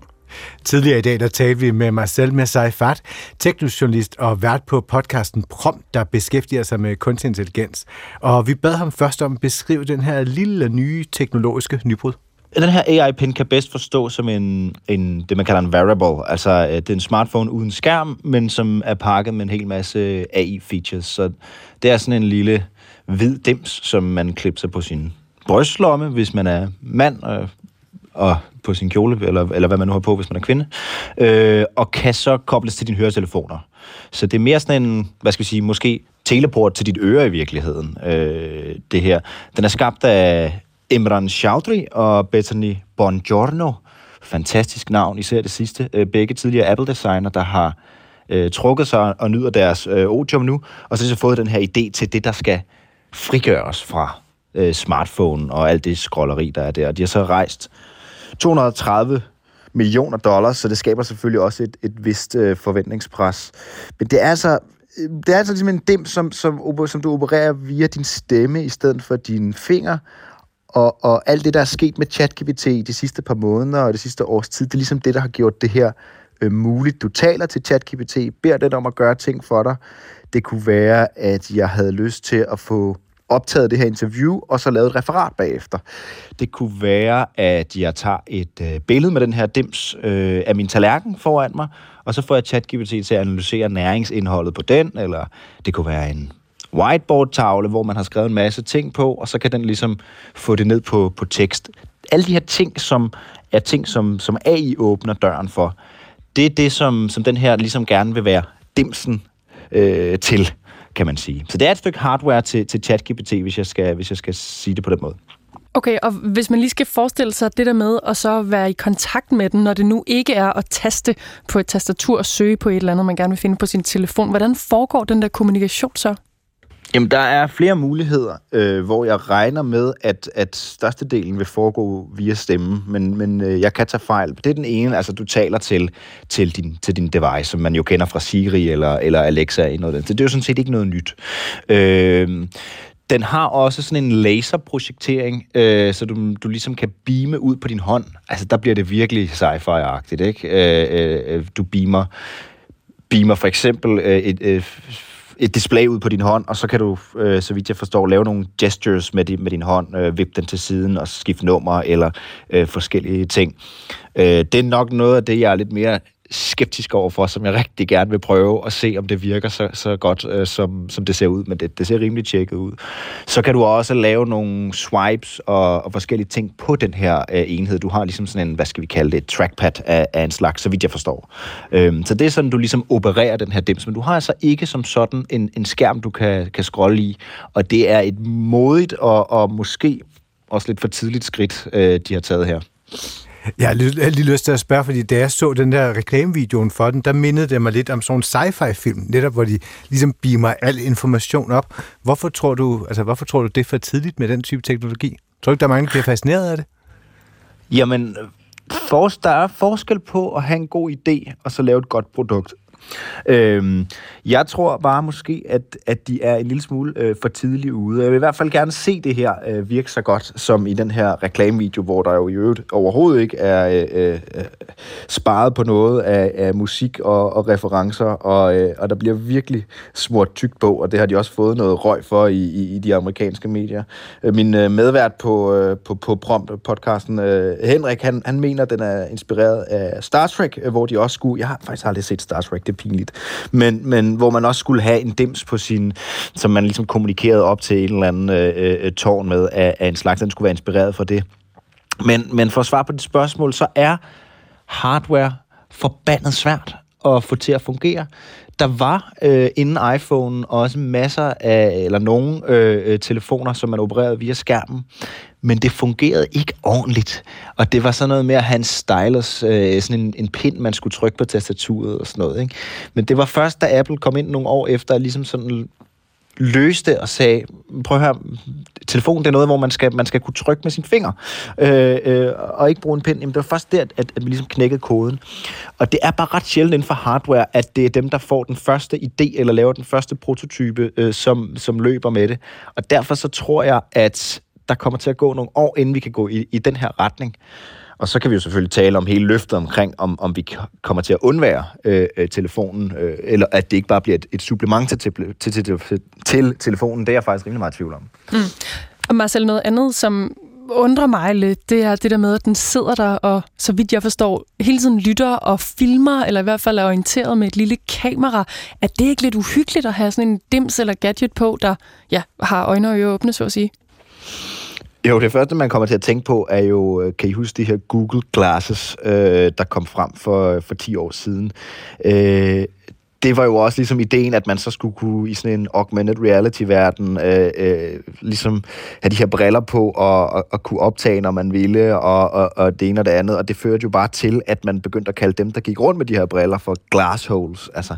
C: Tidligere i dag, der talte vi med Marcel Messai Fat, teknojournalist og vært på podcasten Prom, der beskæftiger sig med kunstig intelligens. Og vi bad ham først om at beskrive den her lille nye teknologiske nybrud.
H: Den her AI-pin kan bedst forstås som en, en, det, man kalder en wearable. Altså, øh, det er en smartphone uden skærm, men som er pakket med en hel masse AI-features. Så det er sådan en lille hvid dims, som man klipser på sin brystlomme, hvis man er mand, øh, og, og på sin kjole, eller, eller hvad man nu har på, hvis man er kvinde, øh, og kan så kobles til dine høretelefoner. Så det er mere sådan en, hvad skal vi sige, måske teleport til dit øre i virkeligheden, øh, det her. Den er skabt af Imran Chaudhry og Bethany Bongiorno. Fantastisk navn, især det sidste. Øh, begge tidligere Apple-designer, der har øh, trukket sig og nyder deres øh, otium nu, og så har fået den her idé til det, der skal frigøres fra øh, smartphone og alt det scrolleri, der er der. Og de har så rejst 230 millioner dollars, så det skaber selvfølgelig også et, et vist øh, forventningspres. Men det er altså det er altså ligesom en dem, som, som, som du opererer via din stemme i stedet for dine fingre. Og, og alt det, der er sket med ChatGPT de sidste par måneder og det sidste års tid, det er ligesom det, der har gjort det her øh, muligt. Du taler til ChatGPT, beder den om at gøre ting for dig. Det kunne være, at jeg havde lyst til at få optaget det her interview, og så lavet et referat bagefter. Det kunne være, at jeg tager et øh, billede med den her dims øh, af min tallerken foran mig, og så får jeg ChatGPT til at analysere næringsindholdet på den, eller det kunne være en whiteboard-tavle, hvor man har skrevet en masse ting på, og så kan den ligesom få det ned på, på tekst. Alle de her ting, som er ting, som, som AI åbner døren for, det er det, som, som den her ligesom gerne vil være dimsen øh, til kan man sige. Så det er et stykke hardware til, til ChatGPT, hvis jeg, skal, hvis jeg skal sige det på den måde.
B: Okay, og hvis man lige skal forestille sig det der med at så være i kontakt med den, når det nu ikke er at taste på et tastatur og søge på et eller andet, man gerne vil finde på sin telefon, hvordan foregår den der kommunikation så?
H: Jamen, der er flere muligheder, øh, hvor jeg regner med, at, at størstedelen vil foregå via stemme, men, men øh, jeg kan tage fejl. Det er den ene, altså du taler til, til, din, til din device, som man jo kender fra Siri eller, eller Alexa. I noget. Så det er jo sådan set ikke noget nyt. Øh, den har også sådan en laserprojektering, øh, så du, du ligesom kan beame ud på din hånd. Altså, der bliver det virkelig sci-fi-agtigt, ikke? Øh, øh, øh du beamer, beamer for eksempel øh, et... Øh, et display ud på din hånd, og så kan du, øh, så vidt jeg forstår, lave nogle gestures med, din, med din hånd, øh, vippe den til siden og skifte nummer eller øh, forskellige ting. Øh, det er nok noget af det, jeg er lidt mere skeptisk overfor, som jeg rigtig gerne vil prøve at se, om det virker så, så godt, øh, som, som det ser ud. Men det, det ser rimelig tjekket ud. Så kan du også lave nogle swipes og, og forskellige ting på den her øh, enhed. Du har ligesom sådan en, hvad skal vi kalde det, trackpad af, af en slags, så vidt jeg forstår. Øhm, så det er sådan, du ligesom opererer den her dims. Men du har altså ikke som sådan en, en skærm, du kan, kan scrolle i. Og det er et modigt og, og måske også lidt for tidligt skridt, øh, de har taget her.
C: Jeg har lige, jeg lige lyst til at spørge, fordi da jeg så den der reklamevideoen for den, der mindede det mig lidt om sådan en sci-fi-film, netop hvor de ligesom beamer al information op. Hvorfor tror du, altså, hvorfor tror du det er for tidligt med den type teknologi? Tror du ikke, der er mange, der bliver fascineret af det?
H: Jamen, øh, for, der er forskel på at have en god idé, og så lave et godt produkt. Øhm, jeg tror bare måske, at, at de er en lille smule øh, for tidligt ude. Jeg vil i hvert fald gerne se det her øh, virke så godt, som i den her reklamevideo, hvor der jo i øvrigt overhovedet ikke er øh, øh, sparet på noget af, af musik og, og referencer, og, øh, og der bliver virkelig smurt tygt på, og det har de også fået noget røg for i, i, i de amerikanske medier. Øh, min øh, medvært på, øh, på, på Prompt-podcasten, øh, Henrik, han, han mener, at den er inspireret af Star Trek, øh, hvor de også skulle... Jeg har faktisk aldrig set Star Trek, det er pinligt. Men, men hvor man også skulle have en dims på sin, som man ligesom kommunikerede op til en eller anden øh, øh, øh tårn med af, af en slags, den skulle være inspireret for det. Men, men for at svare på det spørgsmål, så er hardware forbandet svært at få til at fungere. Der var øh, inden iPhone også masser af, eller nogle øh, øh, telefoner, som man opererede via skærmen, men det fungerede ikke ordentligt. Og det var sådan noget med at have en stylus, øh, sådan en, en pind, man skulle trykke på tastaturet og sådan noget. Ikke? Men det var først, da Apple kom ind nogle år efter, ligesom sådan løste og sagde, prøv at høre, telefonen det er noget, hvor man skal, man skal kunne trykke med sin finger, øh, øh, og ikke bruge en pind. Jamen, det var først der, at, at vi ligesom knækkede koden. Og det er bare ret sjældent inden for hardware, at det er dem, der får den første idé, eller laver den første prototype, øh, som, som løber med det. Og derfor så tror jeg, at der kommer til at gå nogle år, inden vi kan gå i, i den her retning. Og så kan vi jo selvfølgelig tale om hele løftet omkring, om, om vi kommer til at undvære øh, øh, telefonen, øh, eller at det ikke bare bliver et, et supplement til, til, til, til, til telefonen. Det er jeg faktisk rimelig meget i tvivl om. Mm.
B: Og Marcel, noget andet, som undrer mig lidt, det er det der med, at den sidder der og, så vidt jeg forstår, hele tiden lytter og filmer, eller i hvert fald er orienteret med et lille kamera. Er det ikke lidt uhyggeligt at have sådan en dims eller gadget på, der ja, har øjne og ører åbne, så at sige?
H: Jo, det første, man kommer til at tænke på, er jo, øh, kan I huske de her Google Glasses, øh, der kom frem for, øh, for 10 år siden? Øh, det var jo også ligesom ideen, at man så skulle kunne i sådan en augmented reality-verden øh, øh, ligesom have de her briller på og, og, og kunne optage, når man ville, og, og, og det ene og det andet. Og det førte jo bare til, at man begyndte at kalde dem, der gik rundt med de her briller, for glassholes. Altså,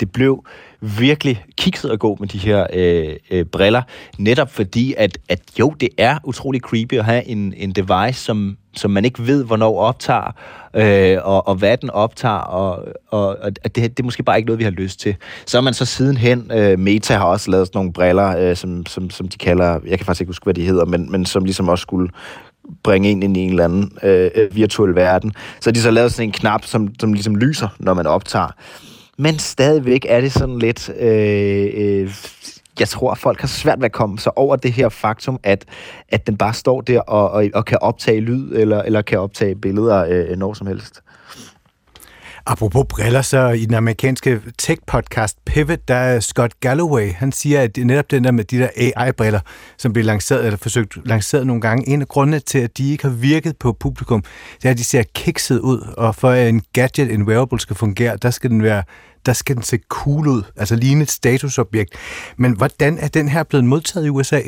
H: det blev virkelig kikset at gå med de her øh, øh, briller, netop fordi, at, at jo, det er utrolig creepy at have en, en device, som, som man ikke ved, hvornår optager, øh, og, og hvad den optager, og, og, og det, det er måske bare ikke noget, vi har lyst til. Så er man så sidenhen, øh, Meta har også lavet sådan nogle briller, øh, som, som, som de kalder, jeg kan faktisk ikke huske, hvad de hedder, men, men som ligesom også skulle bringe ind i en eller anden øh, virtuel verden. Så de så lavet sådan en knap, som, som ligesom lyser, når man optager. Men stadigvæk er det sådan lidt... Øh, øh, jeg tror, at folk har svært ved at komme sig over det her faktum, at, at den bare står der og, og, og kan optage lyd, eller, eller kan optage billeder øh, når som helst.
C: Apropos briller, så i den amerikanske tech-podcast Pivot, der er Scott Galloway, han siger, at netop den der med de der AI-briller, som blev lanceret, eller forsøgt lanceret nogle gange, en af grundene til, at de ikke har virket på publikum, det er, at de ser kikset ud, og for at en gadget, en wearable skal fungere, der skal den være der skal den se cool ud, altså ligne et statusobjekt. Men hvordan er den her blevet modtaget i USA?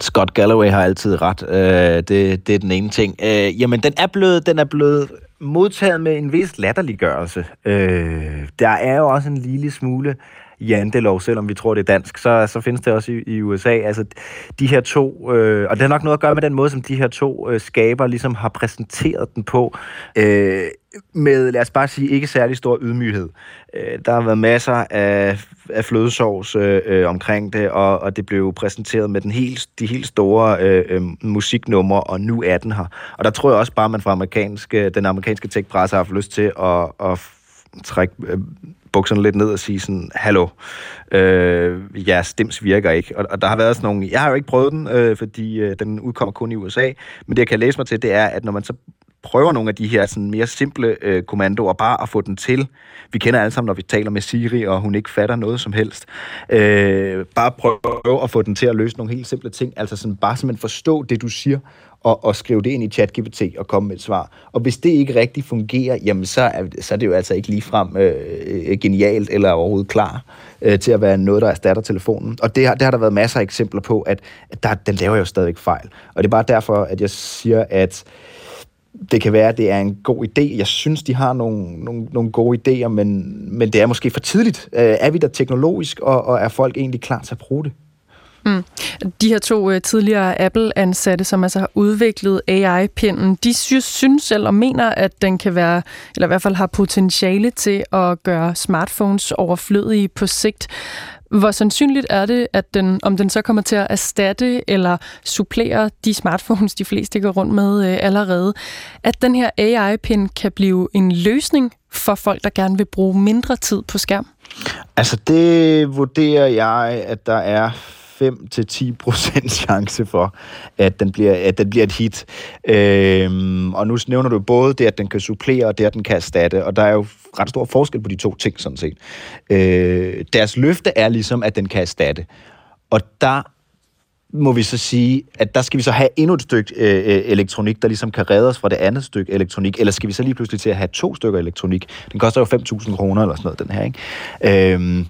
H: Scott Galloway har altid ret. Øh, det, det er den ene ting. Øh, jamen, den er blevet, den er blevet modtaget med en vis latterliggørelse. Øh, der er jo også en lille smule jantelov, selvom vi tror, det er dansk, så, så findes det også i, i USA. Altså, de her to, øh, og det har nok noget at gøre med den måde, som de her to øh, skaber ligesom har præsenteret den på, øh, med, lad os bare sige, ikke særlig stor ydmyghed. Øh, der har været masser af, af flødesovs øh, øh omkring det, og, og det blev præsenteret med den helt, de helt store øh, øh, musiknumre, og nu er den her. Og der tror jeg også bare, at man fra amerikanske, øh, den amerikanske tech-presse har haft lyst til at, at trække øh, bukserne lidt ned og sige sådan, hallo, øh, jeres stems virker ikke. Og, og der har været sådan nogle, jeg har jo ikke prøvet den, øh, fordi øh, den udkommer kun i USA, men det jeg kan læse mig til, det er, at når man så prøver nogle af de her sådan mere simple øh, kommandoer, bare at få den til. Vi kender alle sammen, når vi taler med Siri, og hun ikke fatter noget som helst. Øh, bare prøve at få den til at løse nogle helt simple ting. Altså sådan, bare simpelthen forstå det, du siger, og, og skrive det ind i ChatGPT og komme med et svar. Og hvis det ikke rigtig fungerer, jamen så er, så er det jo altså ikke ligefrem øh, øh genialt eller overhovedet klar øh, til at være noget, der erstatter telefonen. Og det har, det har der været masser af eksempler på, at, at der, den laver jo stadig fejl. Og det er bare derfor, at jeg siger, at det kan være, at det er en god idé. Jeg synes, de har nogle, nogle, nogle gode idéer, men, men det er måske for tidligt. Øh, er vi der teknologisk, og, og er folk egentlig klar til at bruge det?
B: Mm. De her to øh, tidligere Apple-ansatte, som altså har udviklet AI-pinden, de synes, synes selv og mener, at den kan være, eller i hvert fald har potentiale til at gøre smartphones overflødige på sigt. Hvor sandsynligt er det, at den, om den så kommer til at erstatte eller supplere de smartphones, de fleste går rundt med øh, allerede, at den her AI-pin kan blive en løsning for folk, der gerne vil bruge mindre tid på skærm?
H: Altså det vurderer jeg, at der er 5-10% *laughs* chance for, at den bliver, at den bliver et hit. Øhm, og nu nævner du både det, at den kan supplere, og det, at den kan erstatte. Og der er jo ret stor forskel på de to ting, sådan set. Øh, deres løfte er ligesom, at den kan erstatte. Og der må vi så sige, at der skal vi så have endnu et stykke øh, øh elektronik, der ligesom kan redde os fra det andet stykke elektronik, eller skal vi så lige pludselig til at have to stykker elektronik? Den koster jo 5.000 kroner eller sådan noget, den her, ikke? Øhm,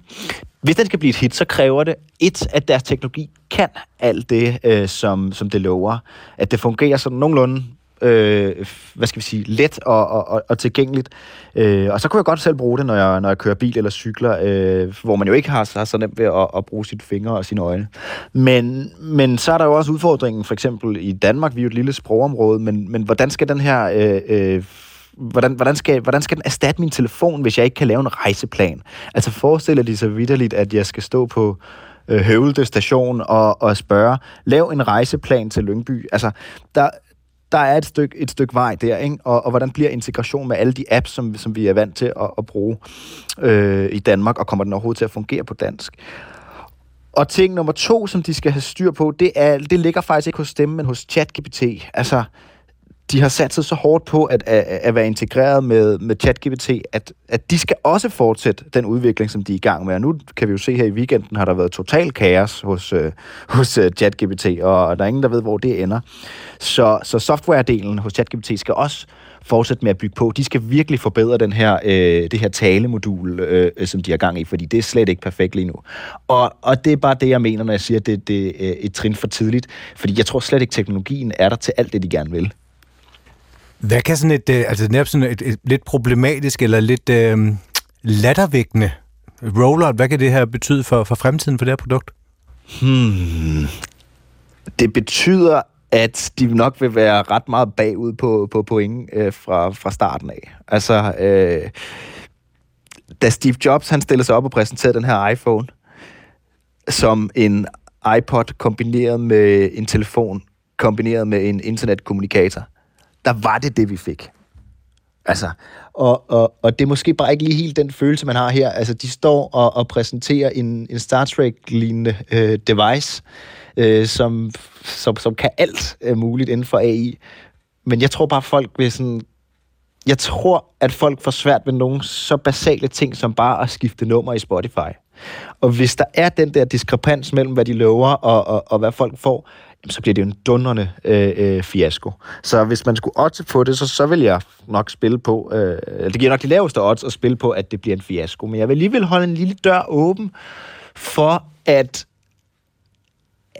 H: hvis den skal blive et hit, så kræver det et, at deres teknologi kan alt det, øh, som, som det lover. At det fungerer sådan nogenlunde øh, hvad skal vi sige, let og, og, og tilgængeligt. Øh, og så kunne jeg godt selv bruge det, når jeg, når jeg kører bil eller cykler, øh, hvor man jo ikke har, har så nemt ved at, at bruge sit fingre og sine øjne. Men, men så er der jo også udfordringen, for eksempel i Danmark, vi er jo et lille sprogområde, men, men hvordan skal den her... Øh, øh, hvordan, hvordan, skal, hvordan skal den erstatte min telefon, hvis jeg ikke kan lave en rejseplan? Altså forestiller de sig vidderligt, at jeg skal stå på øh, Høvelde station og, og spørge, lav en rejseplan til Lyngby. Altså, der, der er et stykke, et stykke vej der, ikke? Og, og hvordan bliver integration med alle de apps, som, som vi er vant til at, at bruge øh, i Danmark, og kommer den overhovedet til at fungere på dansk? Og ting nummer to, som de skal have styr på, det, er, det ligger faktisk ikke hos dem, men hos ChatGPT. Altså, de har sat sig så hårdt på at, at, at være integreret med, med ChatGPT, at, at de skal også fortsætte den udvikling, som de er i gang med. Og nu kan vi jo se her i weekenden, har der været total kaos hos, øh, hos uh, ChatGPT, og der er ingen, der ved, hvor det ender. Så, så softwaredelen hos ChatGPT skal også fortsætte med at bygge på. De skal virkelig forbedre den her, øh, det her talemodul, øh, som de har gang i, fordi det er slet ikke perfekt lige nu. Og, og det er bare det, jeg mener, når jeg siger, at det, det er et trin for tidligt. Fordi jeg tror slet ikke, teknologien er der til alt det, de gerne vil.
C: Hvad kan sådan et, øh, altså netop sådan et, et lidt problematisk eller lidt øh, lattervækkende rollout, hvad kan det her betyde for, for fremtiden for det her produkt?
H: Hmm. Det betyder, at de nok vil være ret meget bagud på, på point øh, fra, fra starten af. Altså, øh, da Steve Jobs han stillede sig op og præsenterede den her iPhone som en iPod kombineret med en telefon, kombineret med en internetkommunikator, der var det det, vi fik. Altså, og, og, og det er måske bare ikke lige helt den følelse, man har her. Altså, de står og, og præsenterer en, en Star Trek-lignende øh, device, øh, som, som, som kan alt øh, muligt inden for AI. Men jeg tror bare, folk vil sådan... Jeg tror, at folk får svært ved nogle så basale ting, som bare at skifte nummer i Spotify. Og hvis der er den der diskrepans mellem, hvad de lover og, og, og hvad folk får, så bliver det jo en dundrende øh, øh, fiasko. Så hvis man skulle odds på det, så, så vil jeg nok spille på, øh, det giver nok de laveste odds at spille på, at det bliver en fiasko. Men jeg vil alligevel holde en lille dør åben for, at,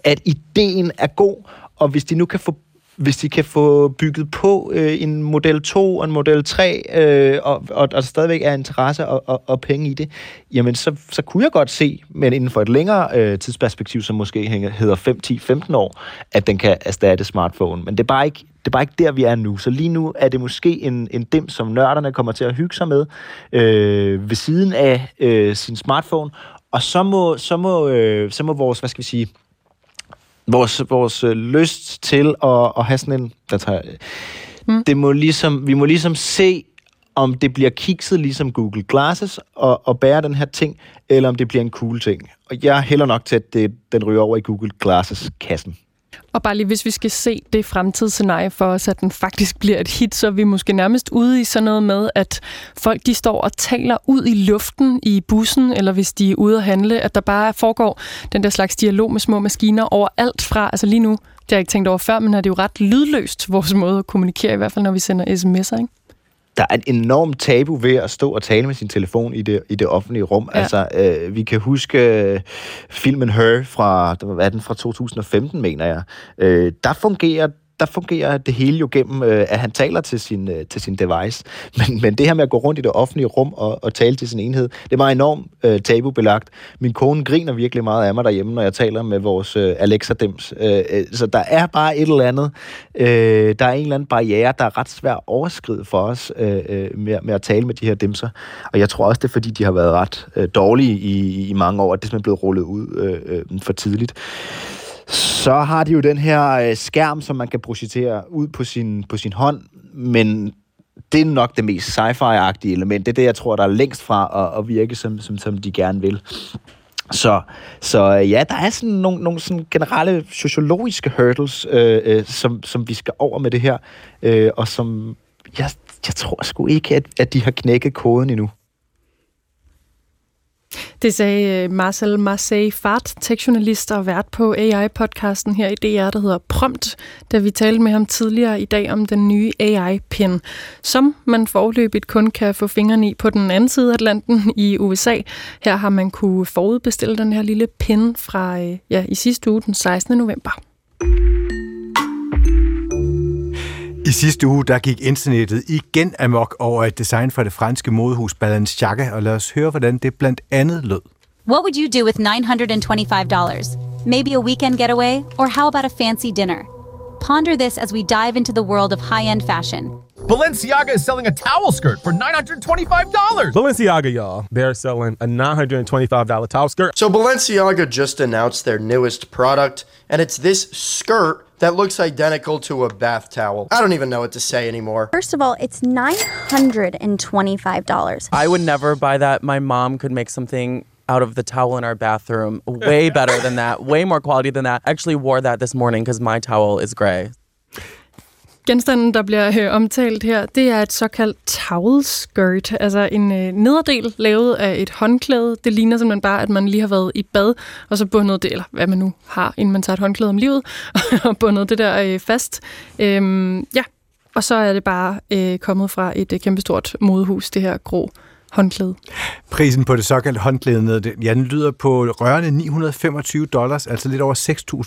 H: at ideen er god, og hvis de nu kan få hvis de kan få bygget på øh, en Model 2 og en Model 3, øh, og, og, og stadigvæk er interesse og, og, og penge i det, jamen så, så kunne jeg godt se, men inden for et længere øh, tidsperspektiv, som måske hænger, hedder 5, 10, 15 år, at den kan erstatte smartphone. Men det er bare ikke, det er bare ikke der, vi er nu. Så lige nu er det måske en, en dem, som nørderne kommer til at hygge sig med øh, ved siden af øh, sin smartphone, og så må, så må, øh, så må vores, hvad skal vi sige, vores, vores øh, lyst til at, at have sådan en... Der tager, mm. det må ligesom, vi må ligesom se, om det bliver kikset ligesom Google Glasses og, og bære den her ting, eller om det bliver en cool ting. Og jeg hælder nok til, at det, den ryger over i Google Glasses-kassen.
B: Og bare lige, hvis vi skal se det fremtidsscenarie for os, at den faktisk bliver et hit, så er vi måske nærmest ude i sådan noget med, at folk de står og taler ud i luften i bussen, eller hvis de er ude at handle, at der bare foregår den der slags dialog med små maskiner over alt fra, altså lige nu, det har jeg ikke tænkt over før, men er det jo ret lydløst, vores måde at kommunikere, i hvert fald når vi sender sms'er, ikke?
H: Der er et enormt tabu ved at stå og tale med sin telefon i det, i det offentlige rum. Ja. Altså, øh, vi kan huske øh, filmen Her fra, hvad er den, fra 2015, mener jeg. Øh, der fungerer der fungerer det hele jo gennem, øh, at han taler til sin, øh, til sin device. *laughs* Men, men det her med at gå rundt i det offentlige rum og, og tale til sin enhed, det var enormt øh, tabubelagt. Min kone griner virkelig meget af mig derhjemme, når jeg taler med vores øh, Alexa-dems. Øh, øh, så der er bare et eller andet, øh, der er en eller anden barriere, der er ret svært at overskride for os øh, øh, med, med at tale med de her dimser. Og jeg tror også, det er fordi, de har været ret øh, dårlige i, i mange år, at det er blevet rullet ud øh, øh, for tidligt så har de jo den her øh, skærm, som man kan projicere ud på sin, på sin hånd, men det er nok det mest sci-fi-agtige element. Det er det, jeg tror, der er længst fra at, at virke, som, som, som de gerne vil. Så, så øh, ja, der er sådan nogle, nogle sådan generelle sociologiske hurdles, øh, øh, som, som vi skal over med det her, øh, og som jeg, jeg tror sgu ikke, at, at de har knækket koden endnu.
B: Det sagde øh, Marcel Marseille Fart, tekstjournalist og vært på AI-podcasten her i DR, der hedder Prompt, da vi talte med ham tidligere i dag om den nye AI-pin, som man forløbigt kun kan få fingrene i på den anden side af Atlanten i USA. Her har man kunne forudbestille den her lille pin fra øh, ja, i sidste uge, den 16. november.
C: I sidste uge der gik internettet igen amok over et design fra det franske modehus Balenciaga, og lad os høre, hvordan det blandt andet lød.
I: What would you do with $925? Maybe a weekend getaway, or how about a fancy dinner? Ponder this as we dive into the world of high-end fashion.
J: Balenciaga is selling a towel skirt for $925.
K: Balenciaga, y'all. They're selling a $925 towel skirt.
L: So Balenciaga just announced their newest product, and it's this skirt that looks identical to a bath towel. I don't even know what to say anymore.
M: First of all, it's $925.
N: I would never buy that. My mom could make something out of the towel in our bathroom way better than that, way more quality than that. I actually wore that this morning because my towel is gray.
B: Genstanden, der bliver øh, omtalt her, det er et såkaldt towel skirt, altså en øh, nederdel lavet af et håndklæde. Det ligner simpelthen bare, at man lige har været i bad, og så bundet det, eller hvad man nu har, inden man tager et håndklæde om livet, *laughs* og bundet det der øh, fast. Øhm, ja, og så er det bare øh, kommet fra et øh, kæmpestort modehus, det her grå håndklæde.
C: Prisen på det såkaldte håndklæde, ja, den lyder på rørende 925 dollars, altså lidt over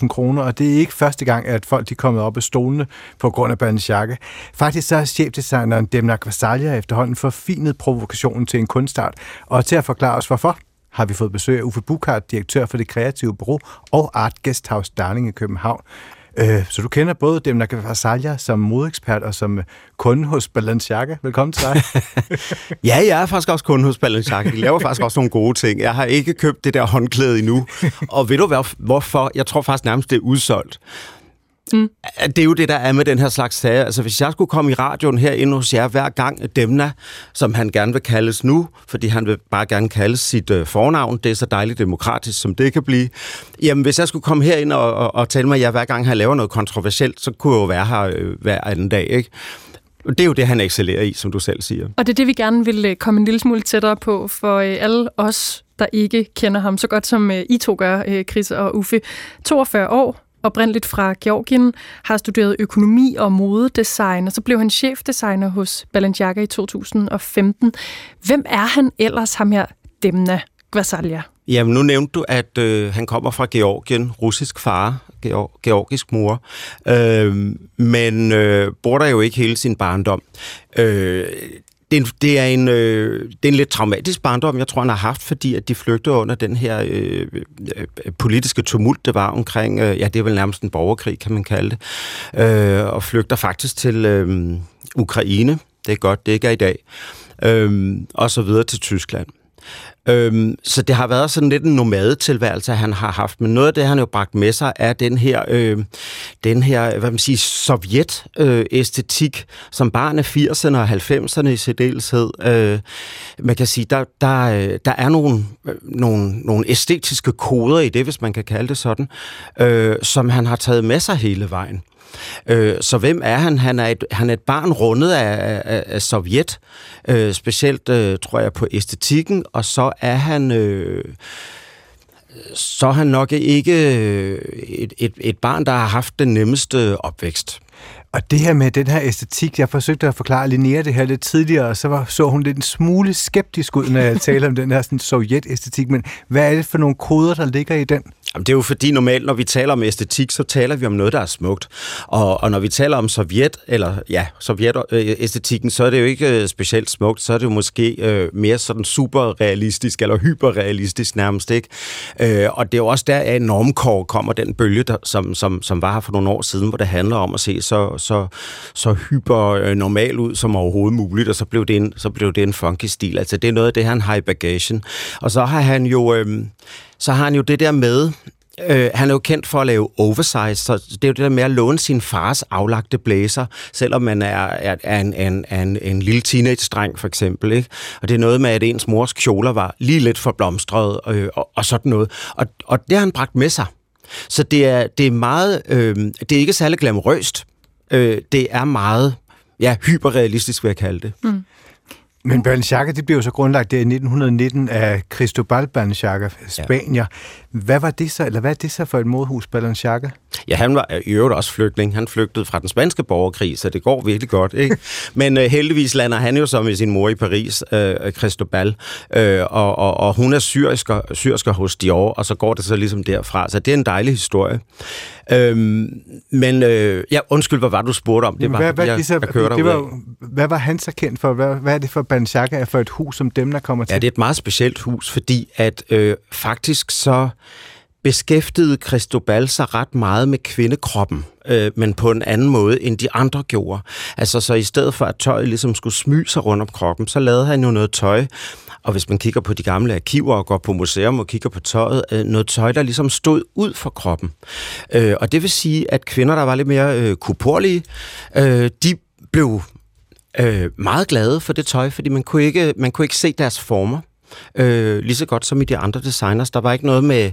C: 6.000 kroner, og det er ikke første gang, at folk de er kommet op af stolene på grund af Balenciaga. Faktisk så har chefdesigneren Demna Kvasalia efterhånden forfinet provokationen til en kunstart, og til at forklare os hvorfor, har vi fået besøg af Uffe Bukart, direktør for det kreative bureau og Art Guesthouse Darling i København. Øh, så du kender både dem, der kan Salja som modekspert og som øh, kunde hos Balenciaga. Velkommen til dig. *laughs*
O: ja, jeg er faktisk også kunde hos Balenciaga. De laver faktisk også nogle gode ting. Jeg har ikke købt det der håndklæde endnu. Og ved du hvorfor? Jeg tror faktisk nærmest, det er udsolgt. Mm. Det er jo det, der er med den her slags sager. Altså, hvis jeg skulle komme i radioen her ind hos jer hver gang, Demna, som han gerne vil kaldes nu, fordi han vil bare gerne kalde sit øh, fornavn, det er så dejligt demokratisk, som det kan blive. Jamen, hvis jeg skulle komme her ind og, og, og tale med jer hver gang, han laver noget kontroversielt, så kunne jeg jo være her øh, hver anden dag, ikke? Det er jo det, han excellerer i, som du selv siger.
B: Og det er det, vi gerne vil øh, komme en lille smule tættere på for øh, alle os, der ikke kender ham så godt, som øh, I to gør, Chris og Uffe. 42 år, oprindeligt fra Georgien, har studeret økonomi og modedesign, og så blev han chefdesigner hos Balenciaga i 2015. Hvem er han ellers, ham her Demna Gvasalia?
O: Jamen, nu nævnte du, at øh, han kommer fra Georgien, russisk far, geor- georgisk mor, øh, men øh, bor der jo ikke hele sin barndom. Øh, det, er en, det, er en, øh, det er en lidt traumatisk barndom, jeg tror, han har haft, fordi at de flygtede under den her øh, øh, politiske tumult, der var omkring, øh, ja, det er vel nærmest en borgerkrig, kan man kalde det, øh, og flygter faktisk til øh, Ukraine. Det er godt, det ikke er i dag. Øh, og så videre til Tyskland. Øhm, så det har været sådan lidt en nomadetilværelse, han har haft. Men noget af det, han jo bragt med sig, er den her, øh, den her hvad man siger, sovjet-æstetik, øh, som barn af 80'erne og 90'erne i særdeleshed. Øh, man kan sige, der, der, øh, der er nogle, øh, nogle, nogle æstetiske koder i det, hvis man kan kalde det sådan, øh, som han har taget med sig hele vejen. Øh, så hvem er han? Han er et, han er et barn rundet af, af, af Sovjet, øh, specielt øh, tror jeg på æstetikken, og så er han... Øh, så er han nok ikke øh, et, et, et barn, der har haft den nemmeste opvækst.
C: Og det her med den her æstetik, jeg forsøgte at forklare Linnea det her lidt tidligere, og så var, så hun lidt en smule skeptisk ud, når jeg talte om den her sådan, sovjet-æstetik. Men hvad er det for nogle koder, der ligger i den?
O: Jamen, det er jo fordi normalt, når vi taler om æstetik, så taler vi om noget, der er smukt. Og, og når vi taler om sovjet, eller ja, sovjet-æstetikken, øh, så er det jo ikke øh, specielt smukt, så er det jo måske øh, mere sådan superrealistisk, eller hyperrealistisk nærmest, ikke? Øh, og det er jo også der, at normkår kommer den bølge, der, som, som, som var her for nogle år siden, hvor det handler om at se så, så, så hyper øh, normal ud som overhovedet muligt, og så blev det en, så blev det en funky stil. Altså, det er noget af det, han har i bagagen. Og så har han jo... Øh, så har han jo det der med, Øh, han er jo kendt for at lave oversize, så det er jo det der med at låne sin fars aflagte blæser, selvom man er, er, er en, en, en, en lille teenage-dreng for eksempel. Ikke? Og det er noget med, at ens mors kjoler var lige lidt for blomstret øh, og, og sådan noget. Og, og det har han bragt med sig. Så det er, det er meget, øh, det er ikke særlig glamorøst. Øh, det er meget, ja, hyperrealistisk vil jeg kalde det. Mm.
C: Men Balenciaga, det blev jo så grundlagt der i 1919 af Cristobal Balenciaga, Spanier. Ja. Hvad var det så, eller hvad er det så for et modhus, Balenciaga?
O: Ja, han var i øvrigt også flygtning. Han flygtede fra den spanske borgerkrig, så det går virkelig godt. Ikke? *laughs* Men uh, heldigvis lander han jo så med sin mor i Paris, uh, Cristobal, uh, og, og, og hun er syrisker, syrisker hos Dior, og så går det så ligesom derfra. Så det er en dejlig historie. Øhm, men øh, ja, undskyld, hvad var du spurgte om?
C: Det var, hvad, hvad, jeg, det var, hvad var han så kendt for? Hvad, hvad er det for Balenciaga for et hus, som dem, der kommer til?
O: Ja, det er et meget specielt hus, fordi at øh, faktisk så beskæftigede Cristobal sig ret meget med kvindekroppen, øh, men på en anden måde, end de andre gjorde. Altså, så i stedet for, at tøjet ligesom skulle smyge sig rundt om kroppen, så lavede han jo noget tøj, og hvis man kigger på de gamle arkiver og går på museum og kigger på tøjet, øh, noget tøj, der ligesom stod ud for kroppen. Øh, og det vil sige, at kvinder, der var lidt mere øh, kuporlige, øh, de blev øh, meget glade for det tøj, fordi man kunne ikke, man kunne ikke se deres former øh, lige så godt som i de andre designers. Der var ikke noget med,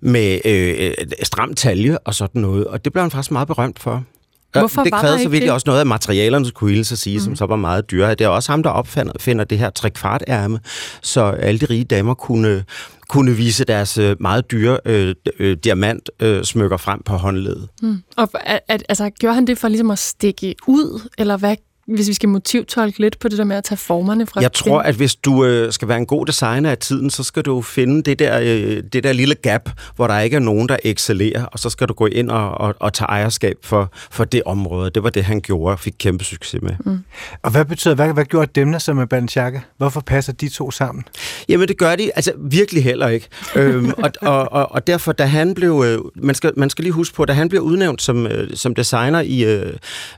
O: med øh, stram talje og sådan noget, og det blev han faktisk meget berømt for.
B: Hvorfor
O: det
B: krævede
O: så virkelig også noget af materialerne, skulle hilse at sige, mm. som så var meget dyre. Det er også ham, der opfinder det her trækfartærme, så alle de rige damer kunne, kunne vise deres øh, meget dyre øh, øh, diamantsmykker øh, frem på håndledet.
B: Mm. Og at, at, altså, gjorde han det for ligesom at stikke ud, eller hvad hvis vi skal motivtolke lidt på det der med at tage formerne fra
O: Jeg tror, at hvis du øh, skal være en god designer af tiden, så skal du finde det der, øh, det der lille gap, hvor der ikke er nogen, der excellerer, og så skal du gå ind og, og, og tage ejerskab for, for det område. Det var det, han gjorde og fik kæmpe succes med. Mm.
C: Og hvad betyder, hvad, hvad gjorde dem der så med Balenciaga? Hvorfor passer de to sammen?
O: Jamen, det gør de altså virkelig heller ikke. øhm, *laughs* og, og, og, og derfor, da han blev... Øh, man, skal, man skal lige huske på, da han blev udnævnt som, øh, som designer i øh,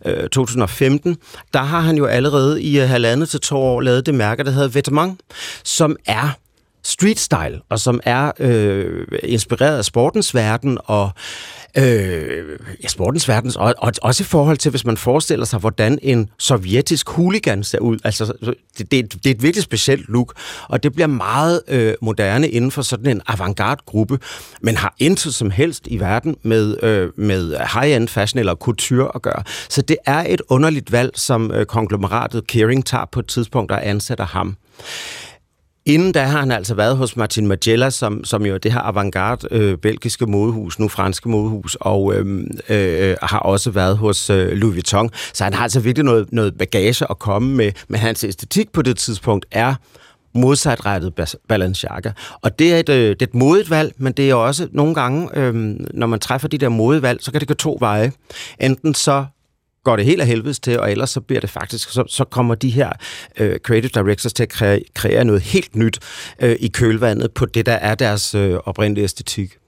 O: øh, 2015, der der har han jo allerede i øh, halvandet til to år lavet det mærke, der hedder Vetements, som er street style, og som er øh, inspireret af sportens verden og øh, ja, sportens verden, og, og også i forhold til, hvis man forestiller sig, hvordan en sovjetisk hooligan ser ud. Altså, det, det, det er et virkelig specielt look, og det bliver meget øh, moderne inden for sådan en avantgarde-gruppe, men har intet som helst i verden med, øh, med high-end fashion eller couture at gøre. Så det er et underligt valg, som øh, konglomeratet Kering tager på et tidspunkt og ansætter ham. Inden da har han altså været hos Martin Magella, som, som jo er det her avantgarde øh, belgiske modehus, nu franske modehus, og øh, øh, har også været hos øh, Louis Vuitton. Så han har altså virkelig noget, noget bagage at komme med, men hans æstetik på det tidspunkt er modsatrettet Balenciaga. Og det er et, øh, det er et modigt valg, men det er også nogle gange, øh, når man træffer de der modevalg, så kan det gå to veje. Enten så går det helt af helvedes til, og ellers så bliver det faktisk, så, så kommer de her øh, creative directors til at kreere, kreere noget helt nyt øh, i kølvandet på det, der er deres øh, oprindelige æstetik.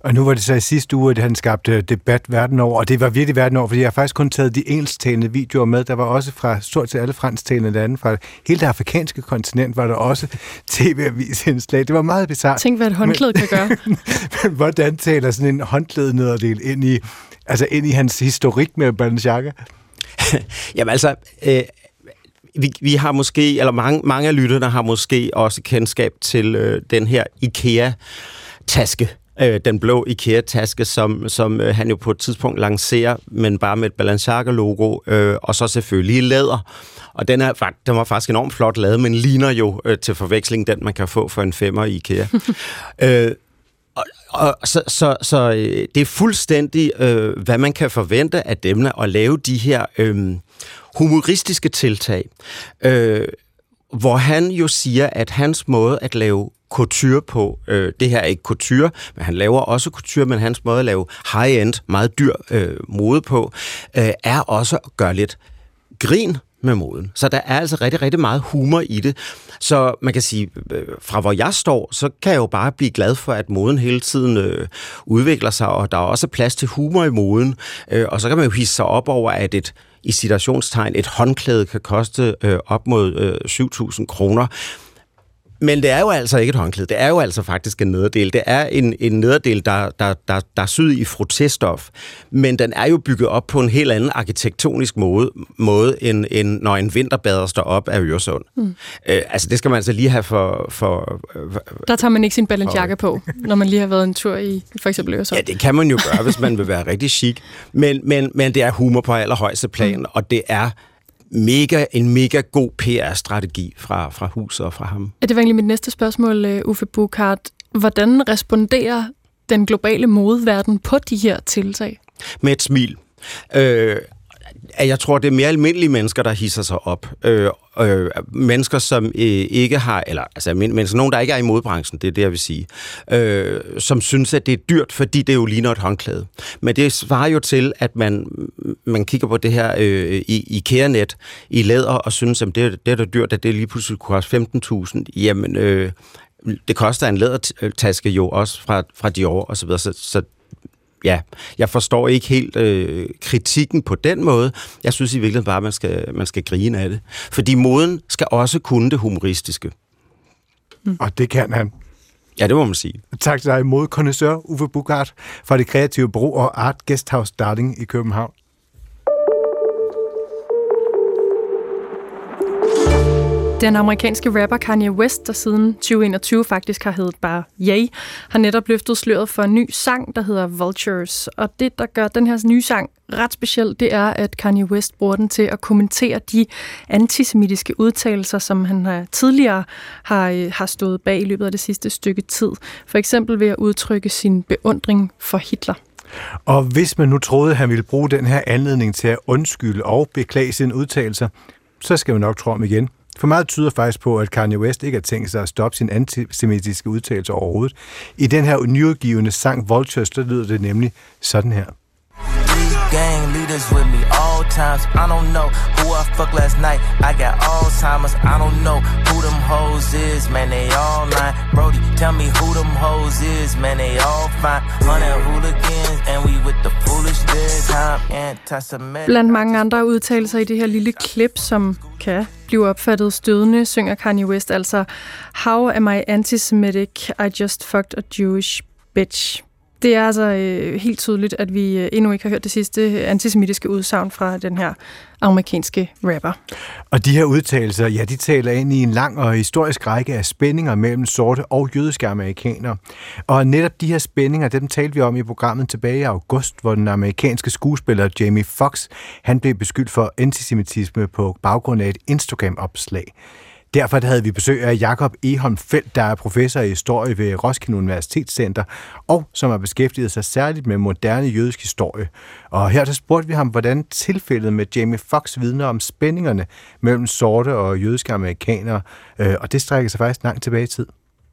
C: Og nu var det så i sidste uge, at han skabte debat verden over, og det var virkelig verden over, fordi jeg har faktisk kun taget de engelsktalende videoer med. Der var også fra stort set alle fransktalende lande, fra hele det afrikanske kontinent var der også *laughs* tv-avisindslag. Det var meget bizarrt.
B: Tænk, hvad et håndklæde kan gøre.
C: Men *laughs* hvordan taler sådan en håndklædenederdel ind i, altså ind i hans historik med Balenciaga? *laughs*
O: Jamen altså, øh, vi, vi har måske, eller mange, mange af lytterne har måske også kendskab til øh, den her IKEA-taske, øh, den blå IKEA-taske, som, som øh, han jo på et tidspunkt lancerer, men bare med et Balenciaga-logo, øh, og så selvfølgelig læder. Og den, er, den var faktisk enormt flot lavet, men ligner jo øh, til forveksling den, man kan få for en femmer i IKEA. *laughs* øh, og, og så, så, så øh, det er fuldstændig, øh, hvad man kan forvente af dem, at lave de her øh, humoristiske tiltag, øh, hvor han jo siger, at hans måde at lave couture på, øh, det her er ikke couture, men han laver også couture, men hans måde at lave high-end, meget dyr øh, mode på, øh, er også at gøre lidt grin med moden. Så der er altså rigtig, rigtig meget humor i det. Så man kan sige, øh, fra hvor jeg står, så kan jeg jo bare blive glad for, at moden hele tiden øh, udvikler sig, og der er også plads til humor i moden. Øh, og så kan man jo hisse sig op over, at et i citationstegn, et håndklæde kan koste øh, op mod øh, 7.000 kroner. Men det er jo altså ikke et håndklæde. Det er jo altså faktisk en nederdel. Det er en, en nederdel, der, der, der, der er syet i frottéstof, men den er jo bygget op på en helt anden arkitektonisk måde, måde end, end når en vinterbader står op af Øresund. Mm. Øh, altså, det skal man altså lige have for... for
B: der tager man ikke sin Balenciaga på, når man lige har været en tur i for eksempel Øresund.
O: Ja, det kan man jo gøre, hvis man vil være rigtig chic. Men, men, men det er humor på allerhøjeste plan, mm. og det er mega, en mega god PR-strategi fra, fra huset og fra ham.
B: Ja, det var egentlig mit næste spørgsmål, øh, Uffe Bukart. Hvordan responderer den globale modeverden på de her tiltag?
O: Med et smil. Øh, at jeg tror, det er mere almindelige mennesker, der hisser sig op. Øh, øh, mennesker, som øh, ikke har, eller altså mennesker, nogen, der ikke er i modbranchen, det er det, jeg vil sige, øh, som synes, at det er dyrt, fordi det jo ligner et håndklæde. Men det svarer jo til, at man, man kigger på det her øh, i IKEA-net i læder, og synes, at det, det er da dyrt, at det lige pludselig kunne koste 15.000. Jamen, øh, det koster en lædertaske jo også fra, fra Dior og så videre, så, så ja, jeg forstår ikke helt øh, kritikken på den måde. Jeg synes i virkeligheden bare, at man skal, man skal grine af det. Fordi moden skal også kunne det humoristiske.
C: Mm. Og det kan han.
O: Ja, det må man sige.
C: Tak til dig, modekondensør Uffe Bukart fra det kreative bureau og Art Guesthouse Darling i København.
B: Den amerikanske rapper Kanye West, der siden 2021 faktisk har heddet bare Yay, har netop løftet sløret for en ny sang, der hedder Vultures. Og det, der gør den her nye sang ret speciel, det er, at Kanye West bruger den til at kommentere de antisemitiske udtalelser, som han tidligere har, øh, har stået bag i løbet af det sidste stykke tid. For eksempel ved at udtrykke sin beundring for Hitler.
C: Og hvis man nu troede, at han ville bruge den her anledning til at undskylde og beklage sine udtalelser, så skal vi nok tro om igen. For meget tyder faktisk på, at Kanye West ikke har tænkt sig at stoppe sin antisemitiske udtalelse overhovedet. I den her nyudgivende sang Vultures, der lyder det nemlig sådan her. gang leaders with me all times. I don't know who I fucked last night. I got Alzheimer's. I don't know who them hoes is. Man, they all lying. Brody, tell me who them hoes is. Man, they all fine. Hundred hooligans, and we with the foolish. Blandt mange andre udtalelser i det her lille klip, som kan blive opfattet stødende, synger Kanye West altså How am I antisemitic? I just fucked a Jewish bitch. Det er altså øh, helt tydeligt, at vi øh, endnu ikke har hørt det sidste øh, antisemitiske udsagn fra den her amerikanske rapper. Og de her udtalelser, ja, de taler ind i en lang og historisk række af spændinger mellem sorte og jødiske amerikanere. Og netop de her spændinger, dem talte vi om i programmet tilbage i august, hvor den amerikanske skuespiller Jamie Foxx, han blev beskyldt for antisemitisme på baggrund af et Instagram-opslag. Derfor havde vi besøg af Jakob Eholm Felt, der er professor i historie ved Roskilde Universitetscenter, og som har beskæftiget sig særligt med moderne jødisk historie. Og her så spurgte vi ham, hvordan tilfældet med Jamie Fox vidner om spændingerne mellem sorte og jødiske amerikanere, øh, og det strækker sig faktisk langt tilbage i tid.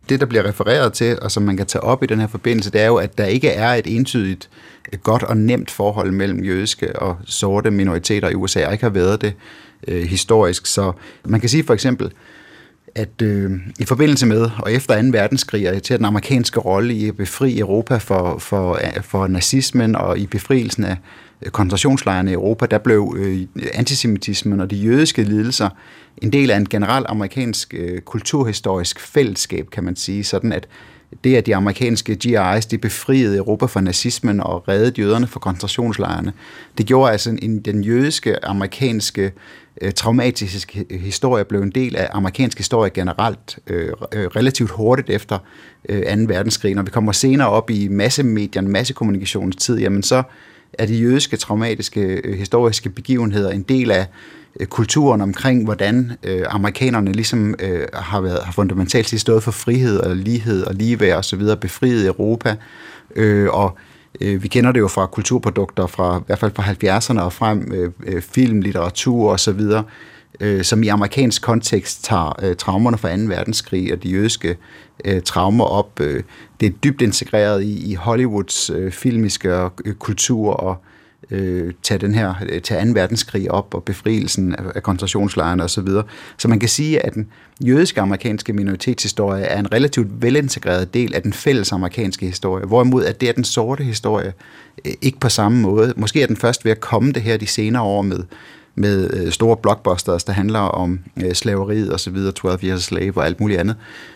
M: Det, der bliver refereret til, og som man kan tage op i den her forbindelse, det er jo, at der ikke er et entydigt, godt og nemt forhold mellem jødiske og sorte minoriteter i USA, og ikke har været det øh, historisk. Så man kan sige for eksempel, at øh, i forbindelse med og efter 2. verdenskrig og til den amerikanske rolle i at befri Europa for, for, for nazismen og i befrielsen af Øh, koncentrationslejrene i Europa, der blev øh, antisemitismen og de jødiske lidelser en del af en general amerikansk øh, kulturhistorisk fællesskab, kan man sige, sådan at det, at de amerikanske GI's, de befriede Europa fra nazismen og reddede jøderne fra koncentrationslejrene, det gjorde altså en, den jødiske, amerikanske, øh, traumatiske historie blev en del af amerikansk historie generelt øh, øh relativt hurtigt efter øh, 2. verdenskrig. Når vi kommer senere op i massemedierne, massekommunikationstid, jamen så er de jødiske traumatiske øh, historiske begivenheder en del af øh, kulturen omkring, hvordan øh, amerikanerne ligesom øh, har, været, har fundamentalt set stået for frihed og lighed og ligeværd osv., befriet Europa. Øh, og øh, vi kender det jo fra kulturprodukter, fra, i hvert fald fra 70'erne og frem, øh, øh, film, litteratur osv., øh, som i amerikansk kontekst tager øh, traumerne fra 2. verdenskrig og de jødiske øh, traumer op. Øh, det er dybt integreret i, i Hollywoods øh, filmiske og, øh, kultur og øh, tage den her øh, tage 2. verdenskrig op og befrielsen af, af koncentrationslejrene osv. Så, så man kan sige, at den jødiske amerikanske minoritetshistorie er en relativt velintegreret del af den fælles amerikanske historie, hvorimod at det er den sorte historie øh, ikke på samme måde. Måske er den først ved at komme det her de senere år med med øh, store blockbusters, der handler om øh, slaveriet og så videre, 12 Years a Slave og alt muligt andet.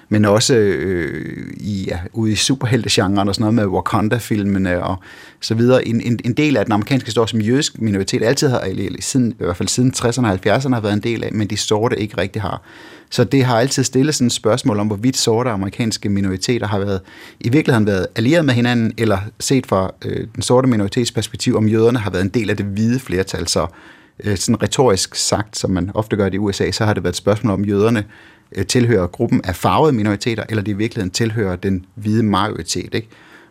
M: Men også øh, i, ja, ude i superheltegenren og sådan noget med Wakanda-filmene og så videre. En, en, en del af den amerikanske historie, som jødisk minoritet altid har, eller siden, i hvert fald siden 60'erne og 70'erne har været en del af, men de sorte ikke rigtig har. Så det har altid stillet sådan et spørgsmål om, hvorvidt sorte amerikanske minoriteter har været, i virkeligheden været allieret med hinanden, eller set fra øh, den sorte minoritets perspektiv, om jøderne har været en del af det hvide flertal. Så Øh, sådan retorisk sagt, som man ofte gør det i USA, så har det været et spørgsmål om jøderne øh, tilhører gruppen af farvede minoriteter, eller de i virkeligheden tilhører den hvide majoritet. Ikke?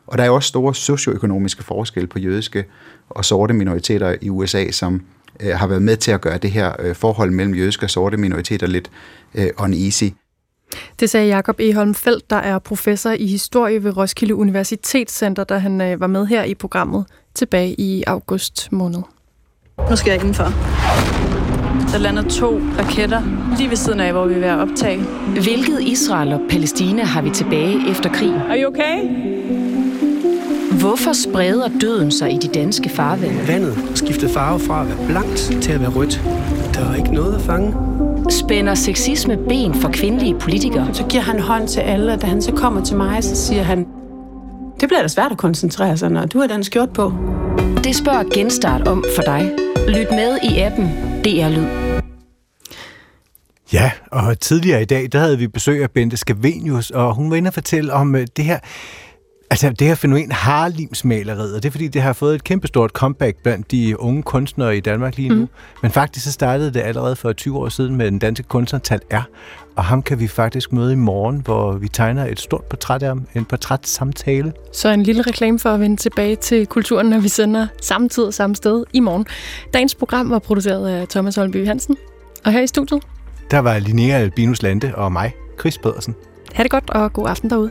M: Og der er jo også store socioøkonomiske forskelle på jødiske og sorte minoriteter i USA, som øh, har været med til at gøre det her øh, forhold mellem jødiske og sorte minoriteter lidt øh, uneasy.
B: Det sagde Jakob Eholm Felt, der er professor i historie ved Roskilde Universitetscenter, da han øh, var med her i programmet tilbage i august måned.
P: Nu skal jeg indenfor. Der lander to raketter lige ved siden af, hvor vi er ved at optage.
Q: Hvilket Israel og Palæstina har vi tilbage efter krigen?
P: Er you okay?
Q: Hvorfor spreder døden sig i de danske farvande?
R: Vandet skiftede farve fra at være blankt til at være rødt. Der er ikke noget at fange.
Q: Spænder sexisme ben for kvindelige politikere?
P: Så giver han hånd til alle, og da han så kommer til mig, så siger han, det bliver da svært at koncentrere sig, når du har den skjort på.
Q: Det spørger Genstart om for dig. Lyt med i appen DR Lyd.
C: Ja, og tidligere i dag, der havde vi besøg af Bente Skavenius, og hun var inde og fortælle om øh, det her Altså, det her fænomen Harlimsmaleriet, og det er fordi, det har fået et kæmpestort comeback blandt de unge kunstnere i Danmark lige nu. Mm. Men faktisk så startede det allerede for 20 år siden med den danske kunstner Tal R. Og ham kan vi faktisk møde i morgen, hvor vi tegner et stort portræt af ham, en portrætsamtale.
B: Så en lille reklame for at vende tilbage til kulturen, når vi sender samme tid og samme sted i morgen. Dagens program var produceret af Thomas Holmby Hansen. Og her i studiet...
C: Der var Linnea Albinus Lande og mig, Chris Pedersen.
B: Ha' det godt, og god aften derude.